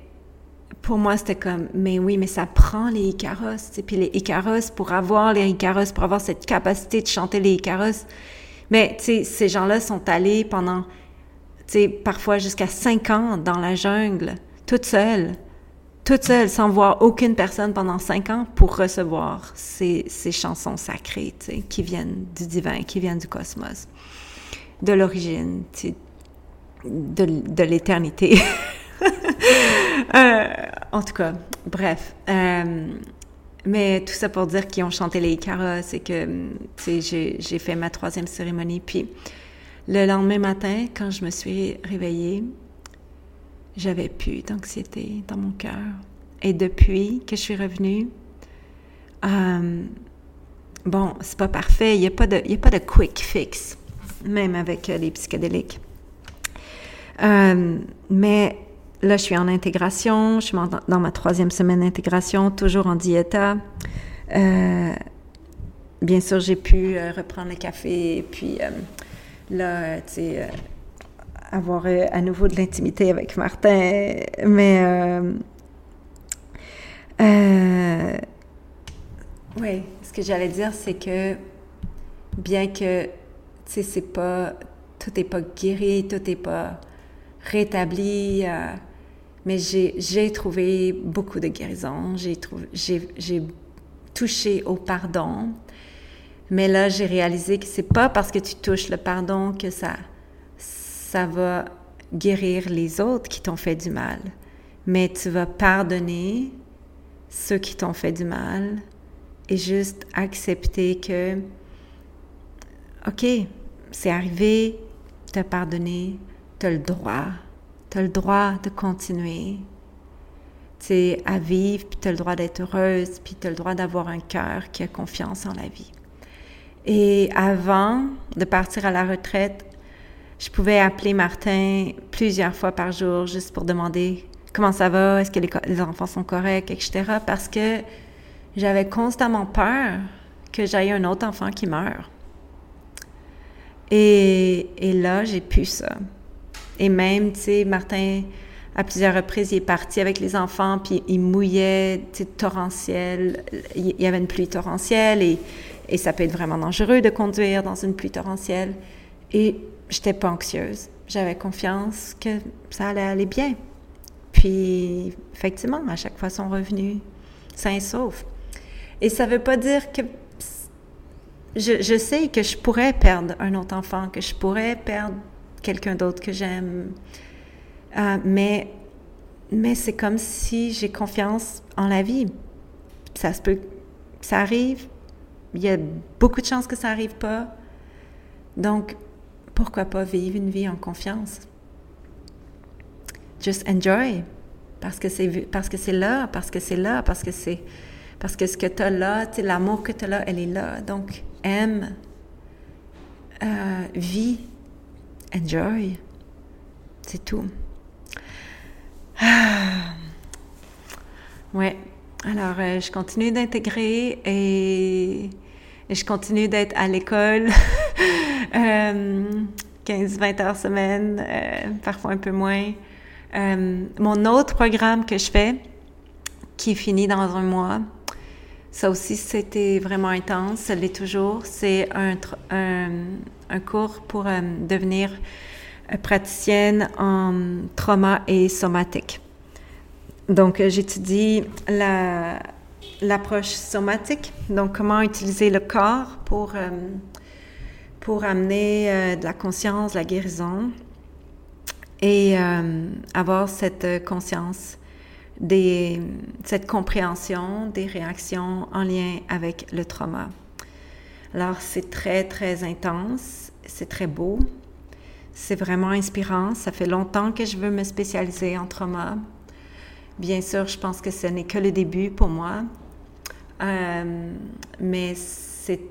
pour moi, c'était comme, mais oui, mais ça prend les Icaros. Puis les Icaros, pour avoir les Icaros, pour avoir cette capacité de chanter les Icaros, mais tu sais, ces gens-là sont allés pendant, tu sais, parfois jusqu'à cinq ans dans la jungle, toutes seules, toutes seules, sans voir aucune personne pendant cinq ans pour recevoir ces, chansons sacrées, tu sais, qui viennent du divin, qui viennent du cosmos, de l'origine, tu sais, de l'éternité. (laughs) Euh, en tout cas, bref. Euh, mais tout ça pour dire qu'ils ont chanté les Icaras et que j'ai fait ma troisième cérémonie. Puis le lendemain matin, quand je me suis réveillée, j'avais plus d'anxiété dans mon cœur. Et depuis que je suis revenue, euh, bon, c'est pas parfait, il n'y a, pas de, a pas de quick fix, même avec les psychédéliques. mais là, je suis en intégration, je suis dans ma troisième semaine d'intégration, toujours en diéta. Euh, bien sûr, j'ai pu euh, reprendre le café, et puis euh, là, tu sais, avoir à nouveau de l'intimité avec Martin. Mais, oui, ce que j'allais dire, c'est que bien que, tu sais, c'est pas, tout n'est pas guéri, tout n'est pas rétabli, mais j'ai trouvé beaucoup de guérison, j'ai touché au pardon. Mais là, j'ai réalisé que c'est pas parce que tu touches le pardon que ça, ça va guérir les autres qui t'ont fait du mal. Mais tu vas pardonner ceux qui t'ont fait du mal et juste accepter que, OK, c'est arrivé, t'as pardonné, t'as le droit tu le droit de continuer à vivre, puis tu as le droit d'être heureuse, puis tu as le droit d'avoir un cœur qui a confiance en la vie. Et avant de partir à la retraite, je pouvais appeler Martin plusieurs fois par jour juste pour demander comment ça va, est-ce que les, enfants sont corrects, etc. Parce que j'avais constamment peur que j'aille un autre enfant qui meure. Et, et là, j'ai pu ça. Et même, tu sais, Martin à plusieurs reprises, il est parti avec les enfants, puis il mouillait, torrentiel. Il y avait une pluie torrentielle et, et ça peut être vraiment dangereux de conduire dans une pluie torrentielle. Et j'étais pas anxieuse. J'avais confiance que ça allait aller bien. Puis, effectivement, à chaque fois, sont revenus sains et saufs. Et ça veut pas dire que je, je, sais que je pourrais perdre un autre enfant, que je pourrais perdre quelqu'un d'autre que j'aime. Euh, mais mais c'est comme si j'ai confiance en la vie. Ça se peut, ça arrive. Il y a beaucoup de chances que ça arrive pas. Donc, pourquoi pas vivre une vie en confiance? Just enjoy. Parce que c'est, parce que c'est là, parce que c'est là, parce que c'est, parce que ce que tu as là, l'amour que tu as là, elle est là. Donc, aime, euh, vis, enjoy. C'est tout. Ah. Ouais. Alors, euh, je continue d'intégrer et, je continue d'être à l'école 15-20 (laughs) euh, heures semaine, euh, parfois un peu moins. mon autre programme que je fais, qui finit dans un mois, ça aussi, c'était vraiment intense, ça l'est toujours. C'est un, un, cours pour devenir praticienne en trauma et somatique. Donc, j'étudie l'approche somatique, donc comment utiliser le corps pour, euh, pour amener euh, de la conscience, la guérison et euh, avoir cette conscience, des, cette compréhension des réactions en lien avec le trauma. Alors, c'est très, très intense, c'est très beau, c'est vraiment inspirant. Ça fait longtemps que je veux me spécialiser en trauma. Bien sûr, je pense que ce n'est que le début pour moi. Euh, mais c'est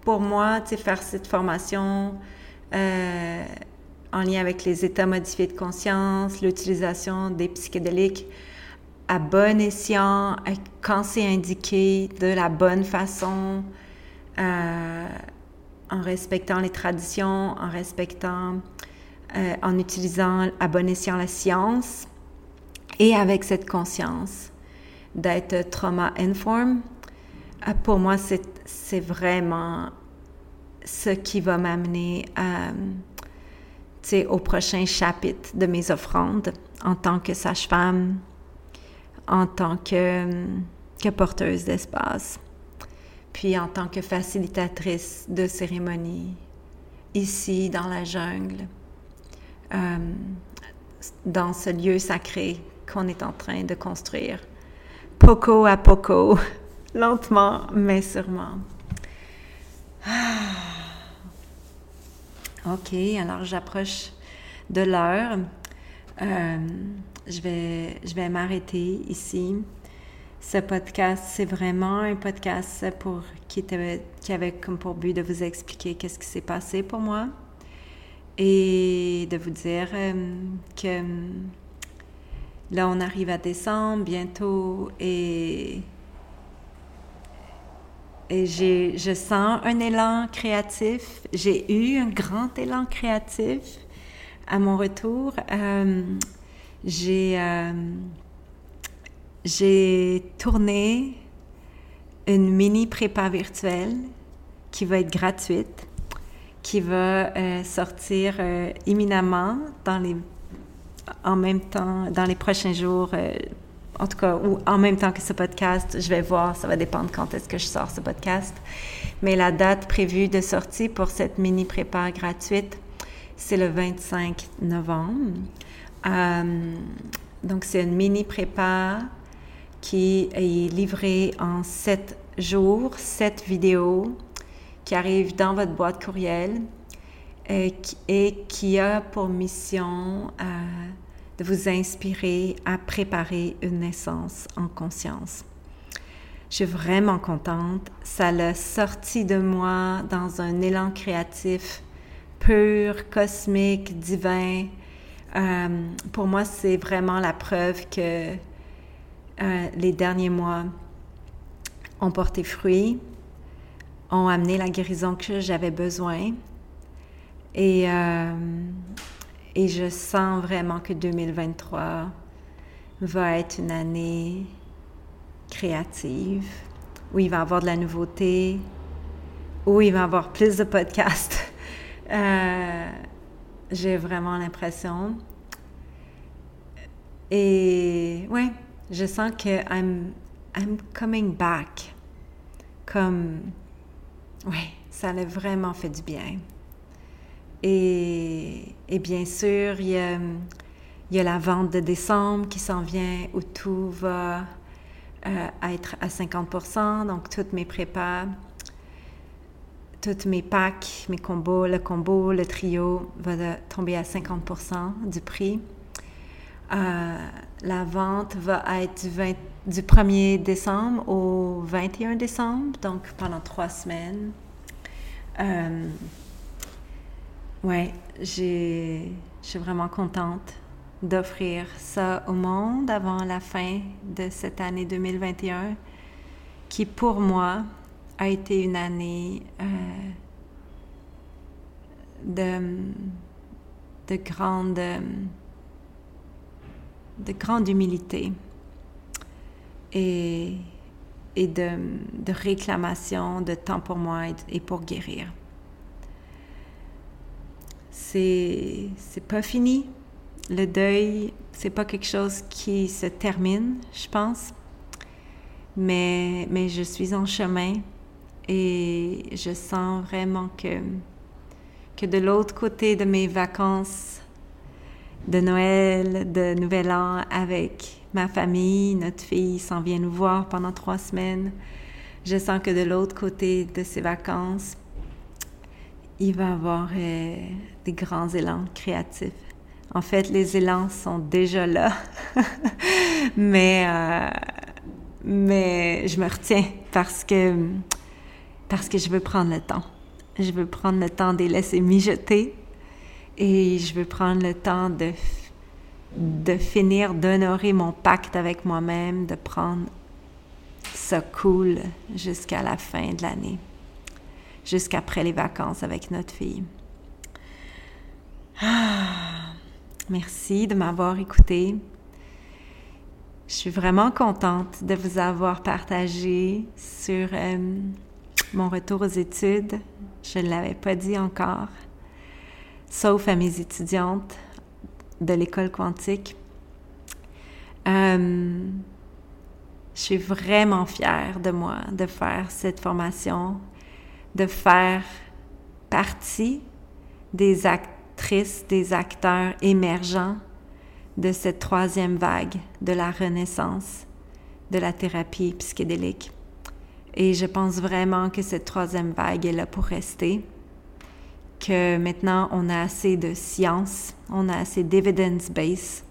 pour moi, tu faire cette formation euh, en lien avec les états modifiés de conscience, l'utilisation des psychédéliques à bon escient, quand c'est indiqué, de la bonne façon. Euh, en respectant les traditions, en respectant, euh, en utilisant à bon escient la science et avec cette conscience d'être trauma-informed, euh, pour moi, c'est vraiment ce qui va m'amener au prochain chapitre de mes offrandes en tant que sage-femme, en tant que, porteuse d'espace puis en tant que facilitatrice de cérémonie, ici dans la jungle, euh, dans ce lieu sacré qu'on est en train de construire, poco à poco, (laughs) lentement mais sûrement. Ah. Ok, alors j'approche de l'heure. Euh, je vais, je vais m'arrêter ici ce podcast, c'est vraiment un podcast pour, qui, qui avait comme pour but de vous expliquer qu'est-ce qui s'est passé pour moi et de vous dire euh, que là, on arrive à décembre bientôt et, et j'ai, je sens un élan créatif. J'ai eu un grand élan créatif à mon retour. Euh, j'ai... Euh, tourné une mini prépa virtuelle qui va être gratuite, qui va euh, sortir euh, imminemment dans les, en même temps, dans les prochains jours, euh, en tout cas, ou en même temps que ce podcast, je vais voir, ça va dépendre quand est-ce que je sors ce podcast. Mais la date prévue de sortie pour cette mini prépa gratuite, c'est le 25 novembre. Donc, c'est une mini prépa qui est livré en sept jours, sept vidéos qui arrivent dans votre boîte courriel et qui, et qui a pour mission euh, de vous inspirer à préparer une naissance en conscience. Je suis vraiment contente. Ça l'a sorti de moi dans un élan créatif pur, cosmique, divin. Euh, pour moi, c'est vraiment la preuve que euh, les derniers mois ont porté fruit, ont amené la guérison que j'avais besoin. Et, euh, je sens vraiment que 2023 va être une année créative, où il va y avoir de la nouveauté, où il va y avoir plus de podcasts. (laughs) J'ai vraiment l'impression. Et ouais, je sens que I'm, I'm coming back. Comme, ouais, ça a vraiment fait du bien. Et, et bien sûr, il y, a, y a, la vente de décembre qui s'en vient où tout va euh, être à 50% donc toutes mes prépas, toutes mes packs, mes combos, le combo, le trio va tomber à 50% du prix. Euh, la vente va être du, 20, du 1er décembre au 21 décembre, donc pendant trois semaines. Euh, je suis vraiment contente d'offrir ça au monde avant la fin de cette année 2021, qui pour moi a été une année euh, de, de grande de grande humilité et, et de, de, réclamation de temps pour moi et, pour guérir. C'est, pas fini. Le deuil, c'est pas quelque chose qui se termine, je pense. Mais, mais je suis en chemin et je sens vraiment que, que de l'autre côté de mes vacances de Noël, de Nouvel An avec ma famille. Notre fille s'en vient nous voir pendant trois semaines. Je sens que de l'autre côté de ces vacances, il va y avoir euh, des grands élans créatifs. En fait, les élans sont déjà là, (laughs) mais, euh, mais je me retiens parce que, parce que je veux prendre le temps. Je veux prendre le temps de les laisser mijoter et je veux prendre le temps de, de finir d'honorer mon pacte avec moi-même, de prendre ça cool jusqu'à la fin de l'année, jusqu'après les vacances avec notre fille. Ah, merci de m'avoir écouté. Je suis vraiment contente de vous avoir partagé sur euh, mon retour aux études. Je ne l'avais pas dit encore sauf à mes étudiantes de l'école quantique. Euh, je suis vraiment fière de moi de faire cette formation, de faire partie des actrices, des acteurs émergents de cette troisième vague de la renaissance de la thérapie psychédélique. Et je pense vraiment que cette troisième vague est là pour rester que maintenant on a assez de science, on a assez d'evidence base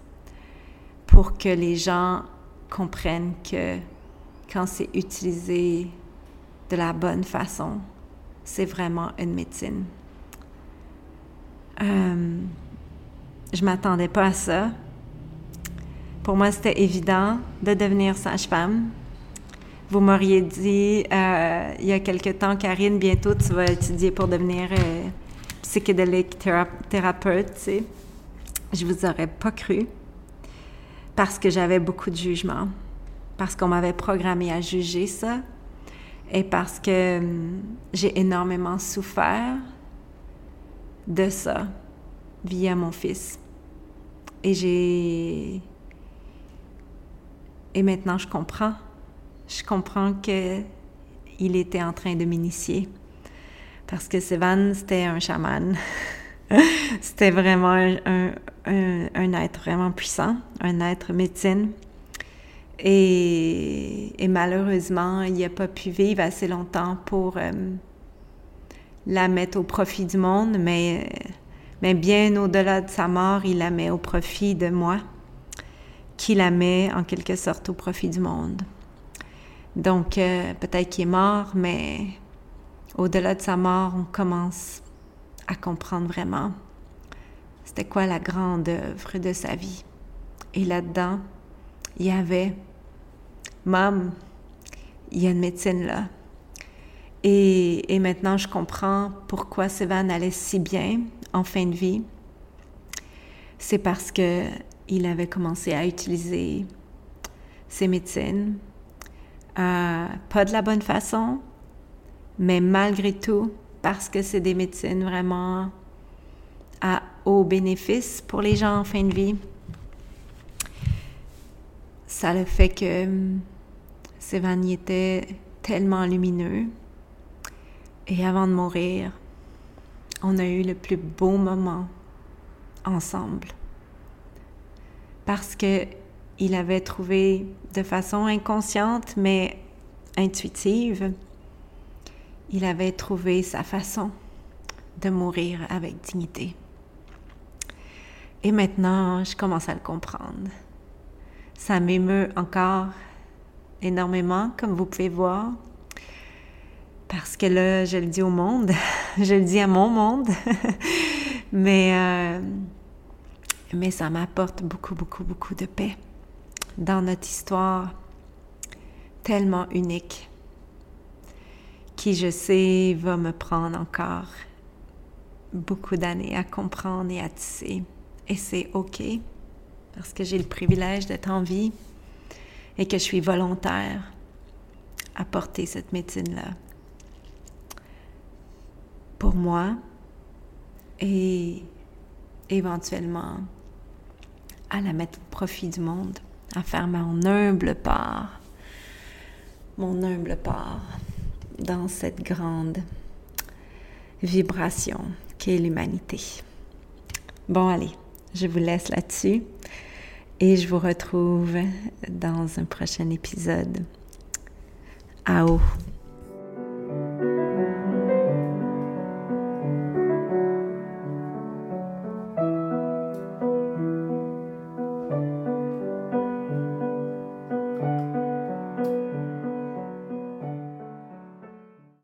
pour que les gens comprennent que quand c'est utilisé de la bonne façon, c'est vraiment une médecine. Euh, je m'attendais pas à ça. Pour moi, c'était évident de devenir sage-femme. Vous m'auriez dit euh, il y a quelque temps, Karine, bientôt tu vas étudier pour devenir euh, psychédélique thérapeute, tu sais, je vous aurais pas cru parce que j'avais beaucoup de jugement, parce qu'on m'avait programmé à juger ça et parce que hum, j'ai énormément souffert de ça via mon fils. Et j'ai... Et maintenant, je comprends. Je comprends que il était en train de m'initier parce que Sivan, c'était un chaman. (laughs) c'était vraiment un, un, être vraiment puissant, un être médecine. Et, et malheureusement, il n'a pas pu vivre assez longtemps pour euh, la mettre au profit du monde, mais, mais bien au-delà de sa mort, il la met au profit de moi, qui la met en quelque sorte au profit du monde. Donc, euh, peut-être qu'il est mort, mais au-delà de sa mort, on commence à comprendre vraiment c'était quoi la grande œuvre de sa vie. Et là-dedans, il y avait, Maman, il y a une médecine là. Et, et maintenant, je comprends pourquoi Sévan allait si bien en fin de vie. c'est parce que il avait commencé à utiliser ses médecines, euh, pas de la bonne façon, mais malgré tout, parce que c'est des médecines vraiment à haut bénéfice pour les gens en fin de vie, ça le fait que hum, Sévanie était tellement lumineux. Et avant de mourir, on a eu le plus beau moment ensemble. Parce que il avait trouvé de façon inconsciente mais intuitive, il avait trouvé sa façon de mourir avec dignité. Et maintenant, je commence à le comprendre. Ça m'émeut encore énormément, comme vous pouvez voir, parce que là, je le dis au monde, (laughs) je le dis à mon monde, (laughs) mais, euh, mais ça m'apporte beaucoup, beaucoup, beaucoup de paix dans notre histoire tellement unique qui, je sais, va me prendre encore beaucoup d'années à comprendre et à tisser. Et c'est OK, parce que j'ai le privilège d'être en vie et que je suis volontaire à porter cette médecine-là pour moi et éventuellement à la mettre au profit du monde, à faire mon humble part, mon humble part dans cette grande vibration qu'est l'humanité. Bon, allez, je vous laisse là-dessus et je vous retrouve dans un prochain épisode. Ao.